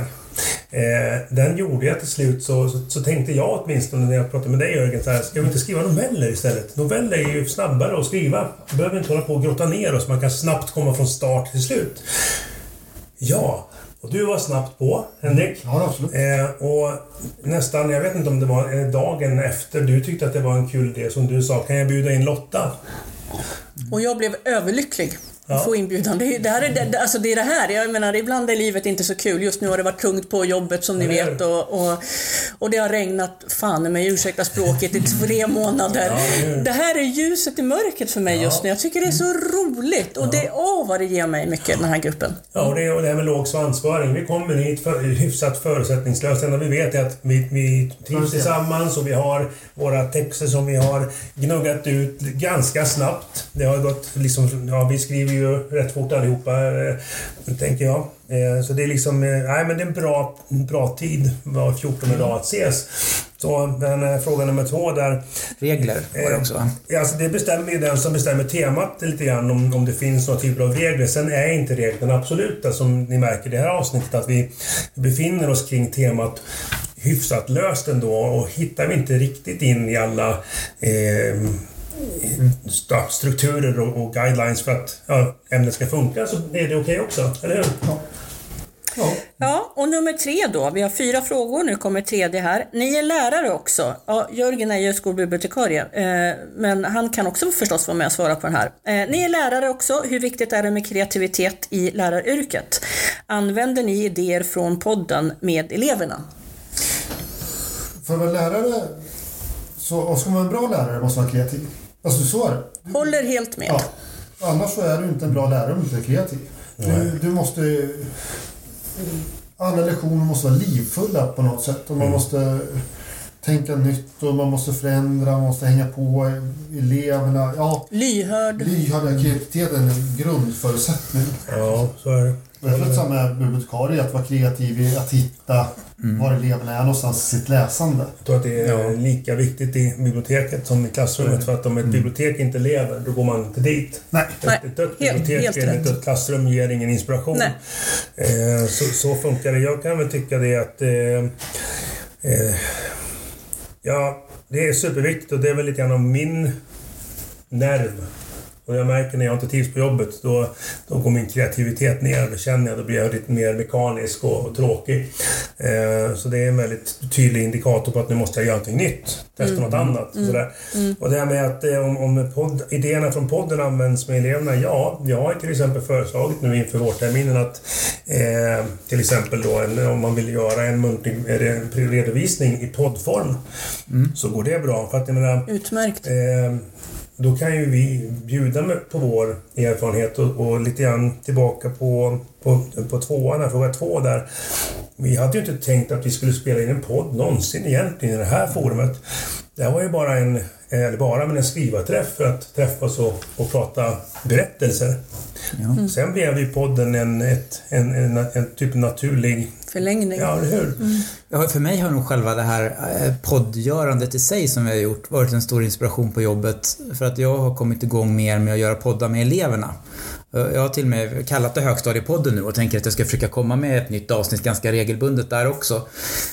eh, den gjorde jag till slut så, så, så tänkte jag åtminstone när jag pratade med dig Jörgen, så här, ska vi inte skriva noveller istället? Noveller är ju snabbare att skriva. Vi behöver inte hålla på och grotta ner oss, man kan snabbt komma från start till slut. Ja, och du var snabbt på, Henrik. Ja, absolut. Eh, och nästan, jag vet inte om det var eh, dagen efter, du tyckte att det var en kul idé som du sa, kan jag bjuda in Lotta? Och jag blev överlycklig. Ja. få inbjudan. Det, är- det, här är, det, alltså det är det här. Jag menar, ibland är livet inte så kul. Just nu har det varit tungt på jobbet som ni vet. Och, och, och det har regnat, fan med ursäkta språket, i tre månader. hur? det här är ljuset i mörkret för mig just nu. Jag tycker det är så roligt. Och det, åh vad det ger mig mycket, den här gruppen. Ja, och det, och det här med låg svansföring. Vi kommer hit för, hyfsat förutsättningslöst. Det enda vi vet är att vi, vi trivs tillsammans och vi har våra texter som vi har gnuggat ut ganska snabbt. Det har gått liksom... Ja, vi skriver ju rätt fort allihopa, eh, tänker jag. Eh, Så det är liksom... eh, Nej, men det är en bra, bra tid var 14 dag att ses. Så den här fråga nummer två där. Regler var det också Alltså det bestämmer ju den som bestämmer temat lite grann om, om det finns några typer av regler. Sen är inte reglerna absoluta som ni märker i det här avsnittet att vi befinner oss kring temat hyfsat löst ändå och hittar vi inte riktigt in i alla eh, strukturer och, och guidelines för att ja, ämnet ska funka så är det okej också, eller hur? Ja. Ja, och nummer tre då. Vi har fyra frågor, nu kommer tredje här. Ni är lärare också. Ja, Jörgen är ju skolbibliotekarie, eh, men han kan också förstås vara med och svara på den här. Eh, ni är lärare också. Hur viktigt är det med kreativitet i läraryrket? Använder ni idéer från podden med eleverna? För att vara lärare, så, och ska man vara en bra lärare måste man vara kreativ. Alltså så är det. Håller helt med. Ja. Annars så är du inte en bra lärare om du inte är kreativ. Du, du måste... Alla lektioner måste vara livfulla på något sätt. Och man måste tänka nytt och man måste förändra, man måste hänga på eleverna. Ja, Lyhörd. lyhörd kreativitet är en grundförutsättning. Ja, så är det. Tror att samma är bibliotekarie, att vara kreativ i att hitta var eleverna är någonstans i sitt läsande. Jag tror att det är lika viktigt i biblioteket som i klassrummet. För att om ett biblioteket inte lever, då går man inte dit. Nej. Nej, Ett dött helt- bibliotek helt eller ett dött klassrum ger ingen inspiration. Nej. Eh, så, så funkar det. Jag kan väl tycka det att... Eh, eh, ja, det är superviktigt och det är väl lite grann om min nerv. Och jag märker när jag inte trivs på jobbet, då, då går min kreativitet ner. Då känner jag, då blir jag lite mer mekanisk och, och tråkig. Eh, så det är en väldigt tydlig indikator på att nu måste jag göra någonting nytt. Testa något annat. Sådär. Och det här med att eh, om, om podd, idéerna från podden används med eleverna. Ja, jag har till exempel föreslagit nu inför vårterminen att eh, till exempel då en, om man vill göra en muntlig redovisning i poddform så går det bra. För att jag menar, Utmärkt. Eh, då kan ju vi bjuda på vår erfarenhet och, och lite grann tillbaka på, på, på tvåan, här, fråga två där. Vi hade ju inte tänkt att vi skulle spela in en podd någonsin egentligen i det här forumet. Det här var ju bara en, eller bara, men en skrivarträff för att träffas och, och prata berättelser. Sen blev ju podden en, ett, en, en, en typ naturlig förlängning. Ja, eller hur? Ja, för mig har nog själva det här eh, poddgörandet i sig som vi har gjort varit en stor inspiration på jobbet. För att jag har kommit igång mer med att göra poddar med eleverna. Jag har till och med kallat det Högstadiepodden nu och tänker att jag ska försöka komma med ett nytt avsnitt ganska regelbundet där också.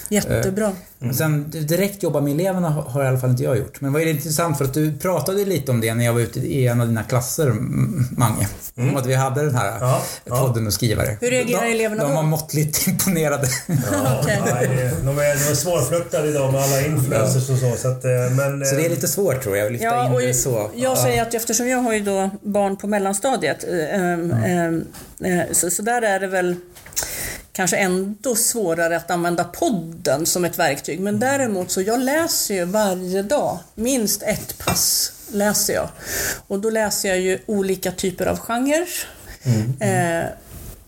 Jättebra. Mm. Sen direkt jobba med eleverna har i alla fall inte jag gjort. Men vad är det intressant för att du pratade lite om det när jag var ute i en av dina klasser, Mange. Mm. Om att vi hade den här ja, podden och skrivare. Hur reagerar de, eleverna de då? var måttligt imponerade. Ja, okay. nej, de, är, de är svårflöktade idag med alla influencers och så. Så, att, eh, men, så det är lite svårt tror jag, att lyfta ja, in och det så. Jag säger att eftersom jag har ju då barn på mellanstadiet så, så där är det väl kanske ändå svårare att använda podden som ett verktyg. Men däremot så jag läser ju varje dag, minst ett pass läser jag. Och då läser jag ju olika typer av genrer. Mm. Eh,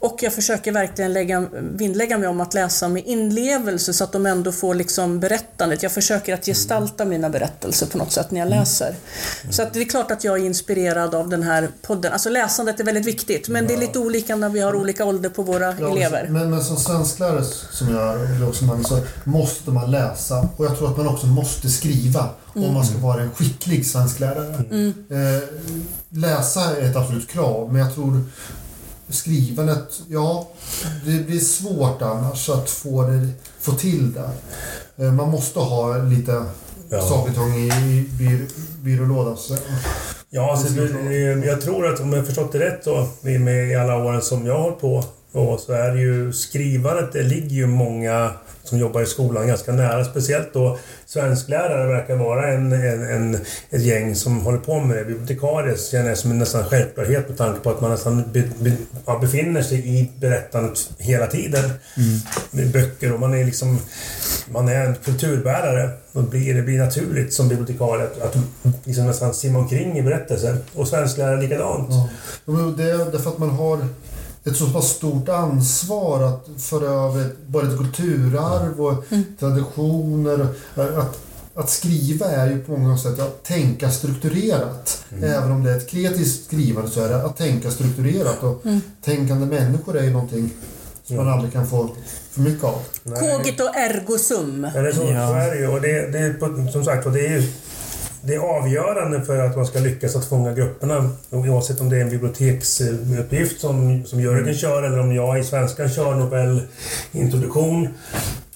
och jag försöker verkligen lägga, vinnlägga mig om att läsa med inlevelse så att de ändå får liksom berättandet. Jag försöker att gestalta mina berättelser på något sätt när jag läser. Så att det är klart att jag är inspirerad av den här podden. Alltså läsandet är väldigt viktigt men det är lite olika när vi har olika ålder på våra Ja, elever. Men, men som svensklärare som jag är, eller också man, så måste man läsa och jag tror att man också måste skriva om man ska vara en skicklig svensklärare. Eh, läsa är ett absolut krav men jag tror skrivandet, ja, det blir svårt annars att få, det, få till det. Eh, Man måste ha lite Ja. saker i, byr, byrålådan. Så. Ja, alltså, det, jag tror att om jag förstått det rätt då, med, alla åren som jag har hållit på, och så är det ju skrivandet, det ligger ju många som jobbar i skolan ganska nära. Speciellt då svensklärare verkar vara en, en, en, ett gäng som håller på med det. Bibliotekarier känner jag som en nästan självklarhet med tanke på att man nästan be, be, ja, befinner sig i berättandet hela tiden. Med böcker och man är liksom... Man är en kulturbärare. Och blir, det blir naturligt som bibliotekarie att, att liksom nästan simma omkring i berättelser. Och svensklärare likadant. Ja. Det är därför att man har ett så pass stort ansvar att föra över både ett kulturarv och traditioner. Att, att skriva är ju på många sätt att tänka strukturerat. Även om det är ett kreativt skrivande så är det att tänka strukturerat. Och tänkande människor är ju någonting som man aldrig kan få för mycket av. Cogito ergo sum. Ja, det är så, Ja. så är det ju. Och det, det som sagt, och det är ju det är avgörande för att man ska lyckas att fånga grupperna. Oavsett om det är en biblioteksuppgift som, som Jörgen kör eller om jag i Svenskan kör Nobelintroduktion.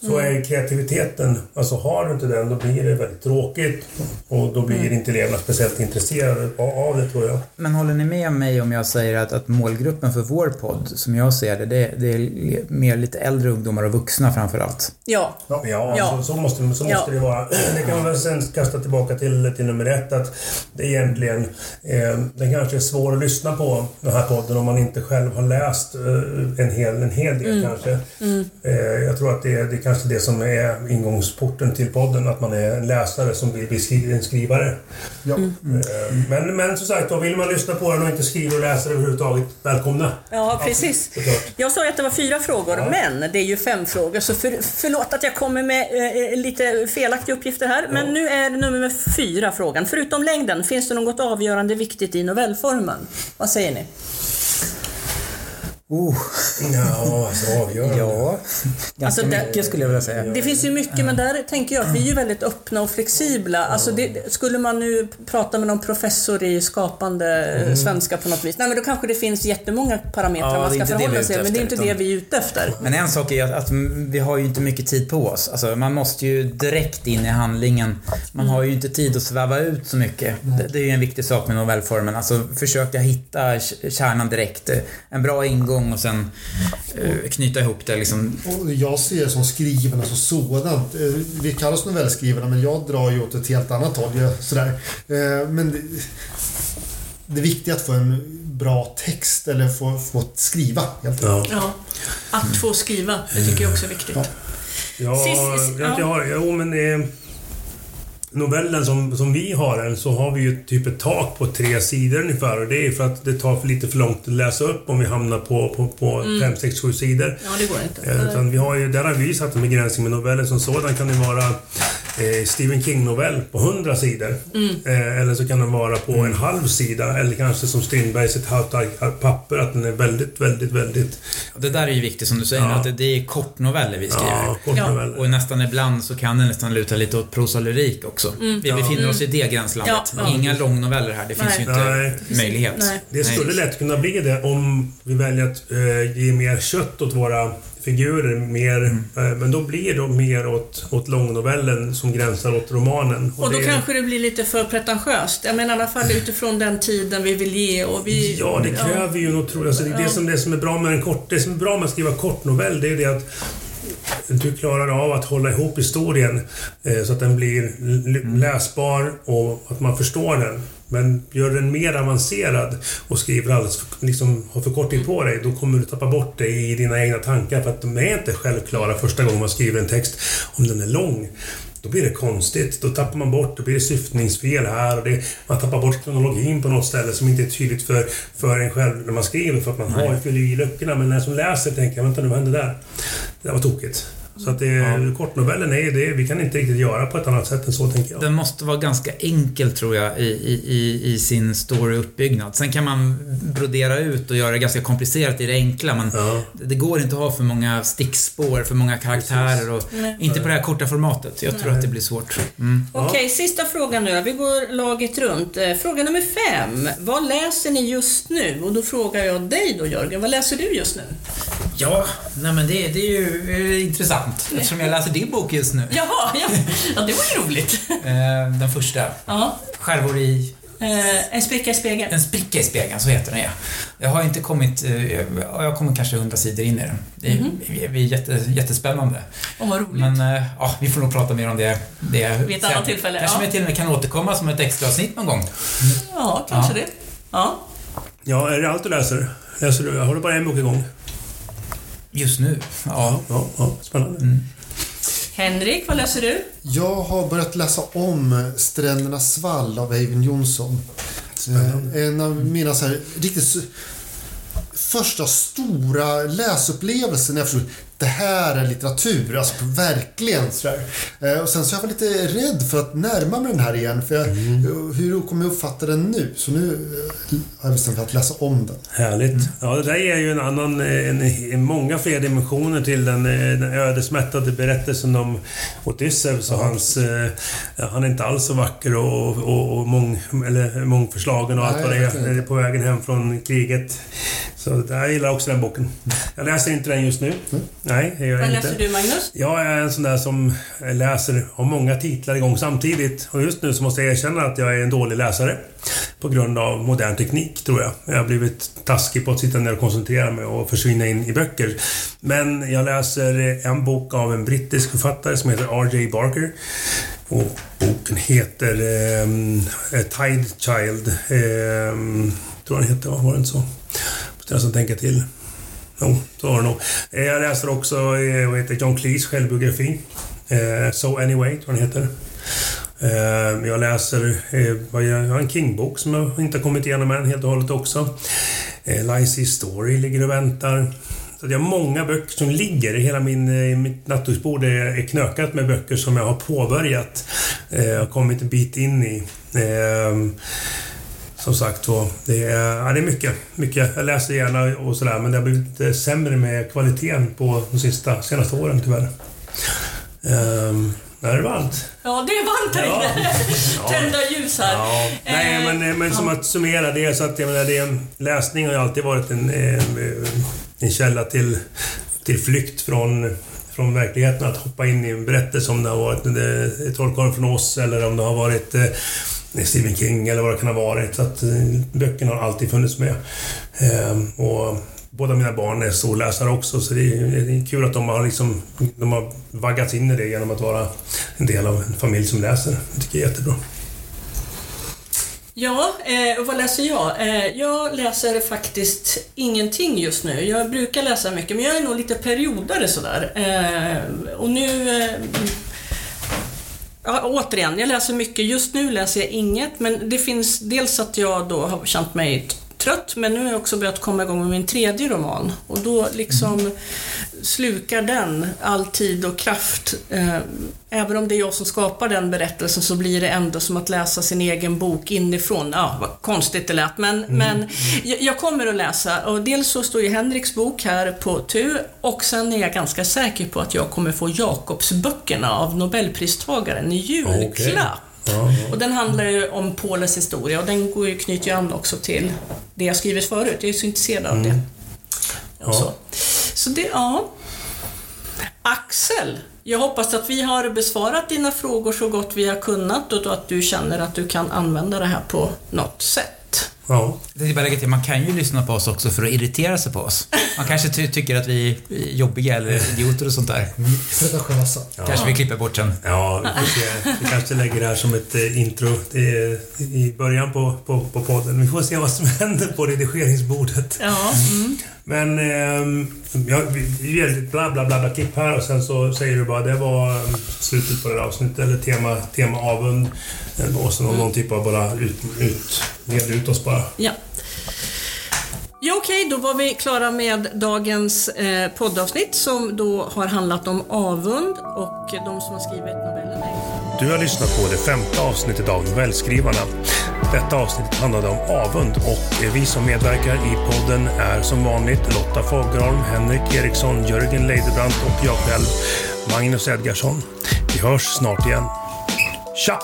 Så är kreativiteten, alltså har du inte den då blir det väldigt tråkigt. Och då blir inte eleverna speciellt intresserade av det tror jag. Men håller ni med mig om jag säger att, att målgruppen för vår podd, som jag ser det, det, det är mer lite äldre ungdomar och vuxna framför allt? Ja. Ja, Ja. Så, så måste, så måste Ja. det vara. Det kan man väl sen kasta tillbaka till, till nummer ett att det är egentligen eh, den kanske är svår att lyssna på den här podden om man inte själv har läst eh, en, hel, en hel del kanske. Eh, jag tror att det det är kanske det som är ingångsporten till podden, att man är en läsare som vill bli skri- en skrivare. Ja. Eh, men, men som sagt, då vill man lyssna på den och inte skriva och läsa överhuvudtaget, välkomna. Ja, precis. såklart. Jag sa ju att det var fyra frågor, Ja. men det är ju fem frågor. Så för, förlåt att jag kommer med eh, lite felaktiga uppgifter här. Men nu är nummer fyra frågan. Förutom längden, finns det något avgörande viktigt i novellformen? Vad säger ni? Oh, Ja, så avgörande. ja. Ganska Alltså, det- mycket skulle jag vilja säga. Det finns ju mycket, men där tänker jag att vi är ju väldigt öppna och flexibla. Alltså det, skulle man nu prata med någon professor i skapande eh, svenska på något vis, nej men då kanske det finns jättemånga parametrar Ja, man ska förhålla sig men det är inte det vi är ute efter. Men en sak är att, att vi har ju inte mycket tid på oss. Alltså, man måste ju direkt in i handlingen. Man har ju inte tid att sväva ut så mycket. Det, det är ju en viktig sak med novellformen. Alltså försöka hitta kärnan direkt. En bra ingång och sen eh, knyta ihop det liksom. Och jag ser det som skrivarna som sådant. Eh, Vi kallas novellskrivarna men jag drar ju åt ett helt annat håll. jag- Sådär. Eh, Men det, det viktiga är att få en bra text eller få, få skriva helt enkelt. Ja. Ja, att få skriva, det tycker jag också är viktigt. Ja, Sist- ja. ja. ja, jo men det... Novellen som, som vi har den så har vi ju typ ett tak på tre sidor ungefär och det är för att det tar för lite för långt att läsa upp om vi hamnar på, på, på fem, sex, sju sidor. Ja, det går inte. Eh, Utan vi har ju, där har vi satt en begränsning med noveller som sådan kan det vara eh, Stephen King-novell på 100 sidor. Mm. Eh, eller så kan den vara på en halv sida. Eller kanske som Strindbergs ett halvt papper, att den är väldigt, väldigt, väldigt... Det där är ju viktigt som du säger, Ja. att det, det är kortnoveller vi skriver. Ja, kortnoveller. Och nästan ibland så kan det nästan luta lite åt prosalyrik också. Vi befinner oss i det gränslandet. Mm. Ja, ja. Inga långnoveller här, det finns Nej. ju inte Nej. möjlighet. Nej. Det skulle lätt kunna bli det om vi väljer att eh, ge mer kött åt våra figurer. Mer, Mm. eh, men då blir det mer åt, åt långnovellen som gränsar åt romanen. Och då det, kanske det blir lite för pretentiöst. Jag menar i alla fall utifrån den tiden vi vill ge och vi... Ja, det kräver ju något otroligt. Alltså, det, det, som, det som är bra med en kort, det som är bra med att skriva kortnovell, det är det att du klarar av att hålla ihop historien eh, så att den blir l- läsbar och att man förstår den. Men gör den mer avancerad och skriver alldeles för, liksom, har för kort tid på dig, då kommer du tappa bort dig i dina egna tankar för att de är inte självklara första gången man skriver en text. Om den är lång, då blir det konstigt. Då tappar man bort, då blir det syftningsfel här och det, man tappar bort kronologin på något ställe som inte är tydligt för, för en själv när man skriver för att man har fyller i luckorna. Men när som läser tänker jag, vänta nu, vad hände där? Det där var tokigt. Så att det, kortnovellen är ju det, vi kan inte riktigt göra på ett annat sätt än så tänker jag. Den måste vara ganska enkel tror jag i, i, i, i sin storyuppbyggnad. Sen kan man brodera ut och göra det ganska komplicerat i det enkla men Ja. det går inte att ha för många stickspår, för många karaktärer och Nej. inte på det här korta formatet. Jag tror att det blir svårt. Mm. Okej, sista frågan nu. Vi går laget runt. Eh, Fråga nummer fem. Vad läser ni just nu? Och då frågar jag dig då Jörgen, vad läser du just nu? Ja, nej men det, det är ju eh, intressant eftersom jag läser din bok just nu. Jaha, ja, ja det var ju roligt. Eh, den första. Ja. Skärvor i Eh, en spricka i spegeln. En spricka i spegeln, så heter den ja. Jag har inte kommit, eh, ja, jag kommer kanske hundra sidor in i den. Det är, vi- vi är jätte, jättespännande. Åh, vad roligt. Men eh, ja, vi får nog prata mer om det. det Vid ett annat tillfälle, Kanske ja. vi till och med kan återkomma som ett extra avsnitt någon gång. Ja, kanske Ja. det. Ja. Ja, är det allt du läser? Läser du? Har du bara en bok igång? Just nu, ja. Ja, ja spännande. Henrik, vad läser du? Jag har börjat läsa om Strändernas svall av Eivind Johnson. Eh, En av mina så här, riktigt första stora läsupplevelser när jag förstod det här är litteratur, alltså verkligen sådär. Eh, Och sen så jag varit lite rädd för att närma mig den här igen, för jag, hur kommer jag uppfatta den nu? Så nu eh, har jag bestämt mig för att läsa om den. Härligt. Ja, det där är ju en annan, eh, en, en, många fler dimensioner till den, den ödesmättade berättelsen om Odysseus och hans... Ja, han är inte alls så vacker och, och, och mång, eller mångförslagen och allt Nej, vad det är på vägen hem från kriget. Så jag gillar också den boken. Jag läser inte den just nu. Nej, det gör Vad jag läser inte. du, Magnus? Jag är en sån där som läser, har många titlar igång samtidigt. Och just nu så måste jag erkänna att jag är en dålig läsare. På grund av modern teknik, tror jag. Jag har blivit taskig på att sitta ner och koncentrera mig och försvinna in i böcker. Men jag läser en bok av en brittisk författare som heter R.J. Barker. Och boken heter A Tide Child. Um, tror den heter, va? var det inte så? Måste jag nästan tänka till. Jo, så var det nog. Eh, jag läser också eh, vad heter John Cleese självbiografi. Eh, so Anyway, tror jag den heter. Jag läser jag har en King-bok som jag inte har kommit igenom än helt och hållet också. Eh, Lies Story ligger och väntar. Så jag har många böcker som ligger. Hela min, mitt nattduksbord är, är knökat med böcker som jag har påbörjat. Jag har kommit en bit in i. Som sagt så, det är, ja, det är mycket. mycket. Jag läser gärna och sådär men det har blivit sämre med kvaliteten på de sista, senaste åren tyvärr. Är det varmt? Ja, det är varmt här inne. Ja. Tända ljus här. Ja. Nej, Eh, men, men som att summera det så att jag menar, det, är- läsning har ju alltid varit en, eh, en källa till, till flykt från från verkligheten att hoppa in i en berättelse om det har varit Trollkarlen från oss eller om det har varit eh, Stephen King eller vad det kan ha varit. Så att eh, böckerna har alltid funnits med. Ehm, och båda mina barn är storläsare också så det är, kul att de har, liksom, de har vaggats in i det genom att vara en del av en familj som läser. Det tycker jag är jättebra. Ja, eh, och vad läser jag? Eh, jag läser faktiskt ingenting just nu. Jag brukar läsa mycket, men jag är nog lite periodare sådär. Eh, och nu... Eh, Ja, återigen, jag läser mycket. Just nu läser jag inget, men det finns dels att jag då har känt mig trött, men nu har jag också börjat komma igång med min tredje roman. Och då liksom slukar den all tid och kraft. Eh, även om det är jag som skapar den berättelsen så blir det ändå som att läsa sin egen bok inifrån. Ja, vad konstigt det lät, men, Mm. men jag, kommer att läsa. Och dels så står ju Henriks bok här på tur och sen är jag ganska säker på att jag kommer få Jakobsböckerna av Nobelpristagaren i julklapp. Okej. Ja. Och den handlar ju om Poles historia och den går ju, knyter ju an också till det jag skrivit förut. Jag är så intresserad av det. Och Ja. så. så det, ja. Axel, jag hoppas att vi har besvarat dina frågor så gott vi har kunnat och att du känner att du kan använda det här på något sätt. Ja. Jag bara lägga till, man kan ju lyssna på oss också för att irritera sig på oss. Man kanske ty tycker att vi är jobbiga eller idioter och sånt där. Pretentiösa. Kanske vi klipper bort sen. Ja, vi, får se. vi kanske lägger det här som ett eh, intro är i början på, på, på podden. Vi får se vad som händer på redigeringsbordet. Ja, mm. Men eh, jag, ger ett bla bla bla bla klipp här och sen så säger du bara det var ehm, slutet på det här avsnittet eller tema, tema avund. Ehm, och så någon, typ av bara ut, ut, leda ut oss bara. ja. Ja, okej, då var vi klara med dagens eh, poddavsnitt som då har handlat om avund och de som har skrivit novellen du har lyssnat på det femte avsnittet av Novellskrivarna. Detta avsnitt handlade om avund och vi som medverkar i podden är som vanligt Lotta Fagerholm, Henrik Eriksson, Jörgen Leidebrant och jag själv, Magnus Edgarsson. Vi hörs snart igen. Tja!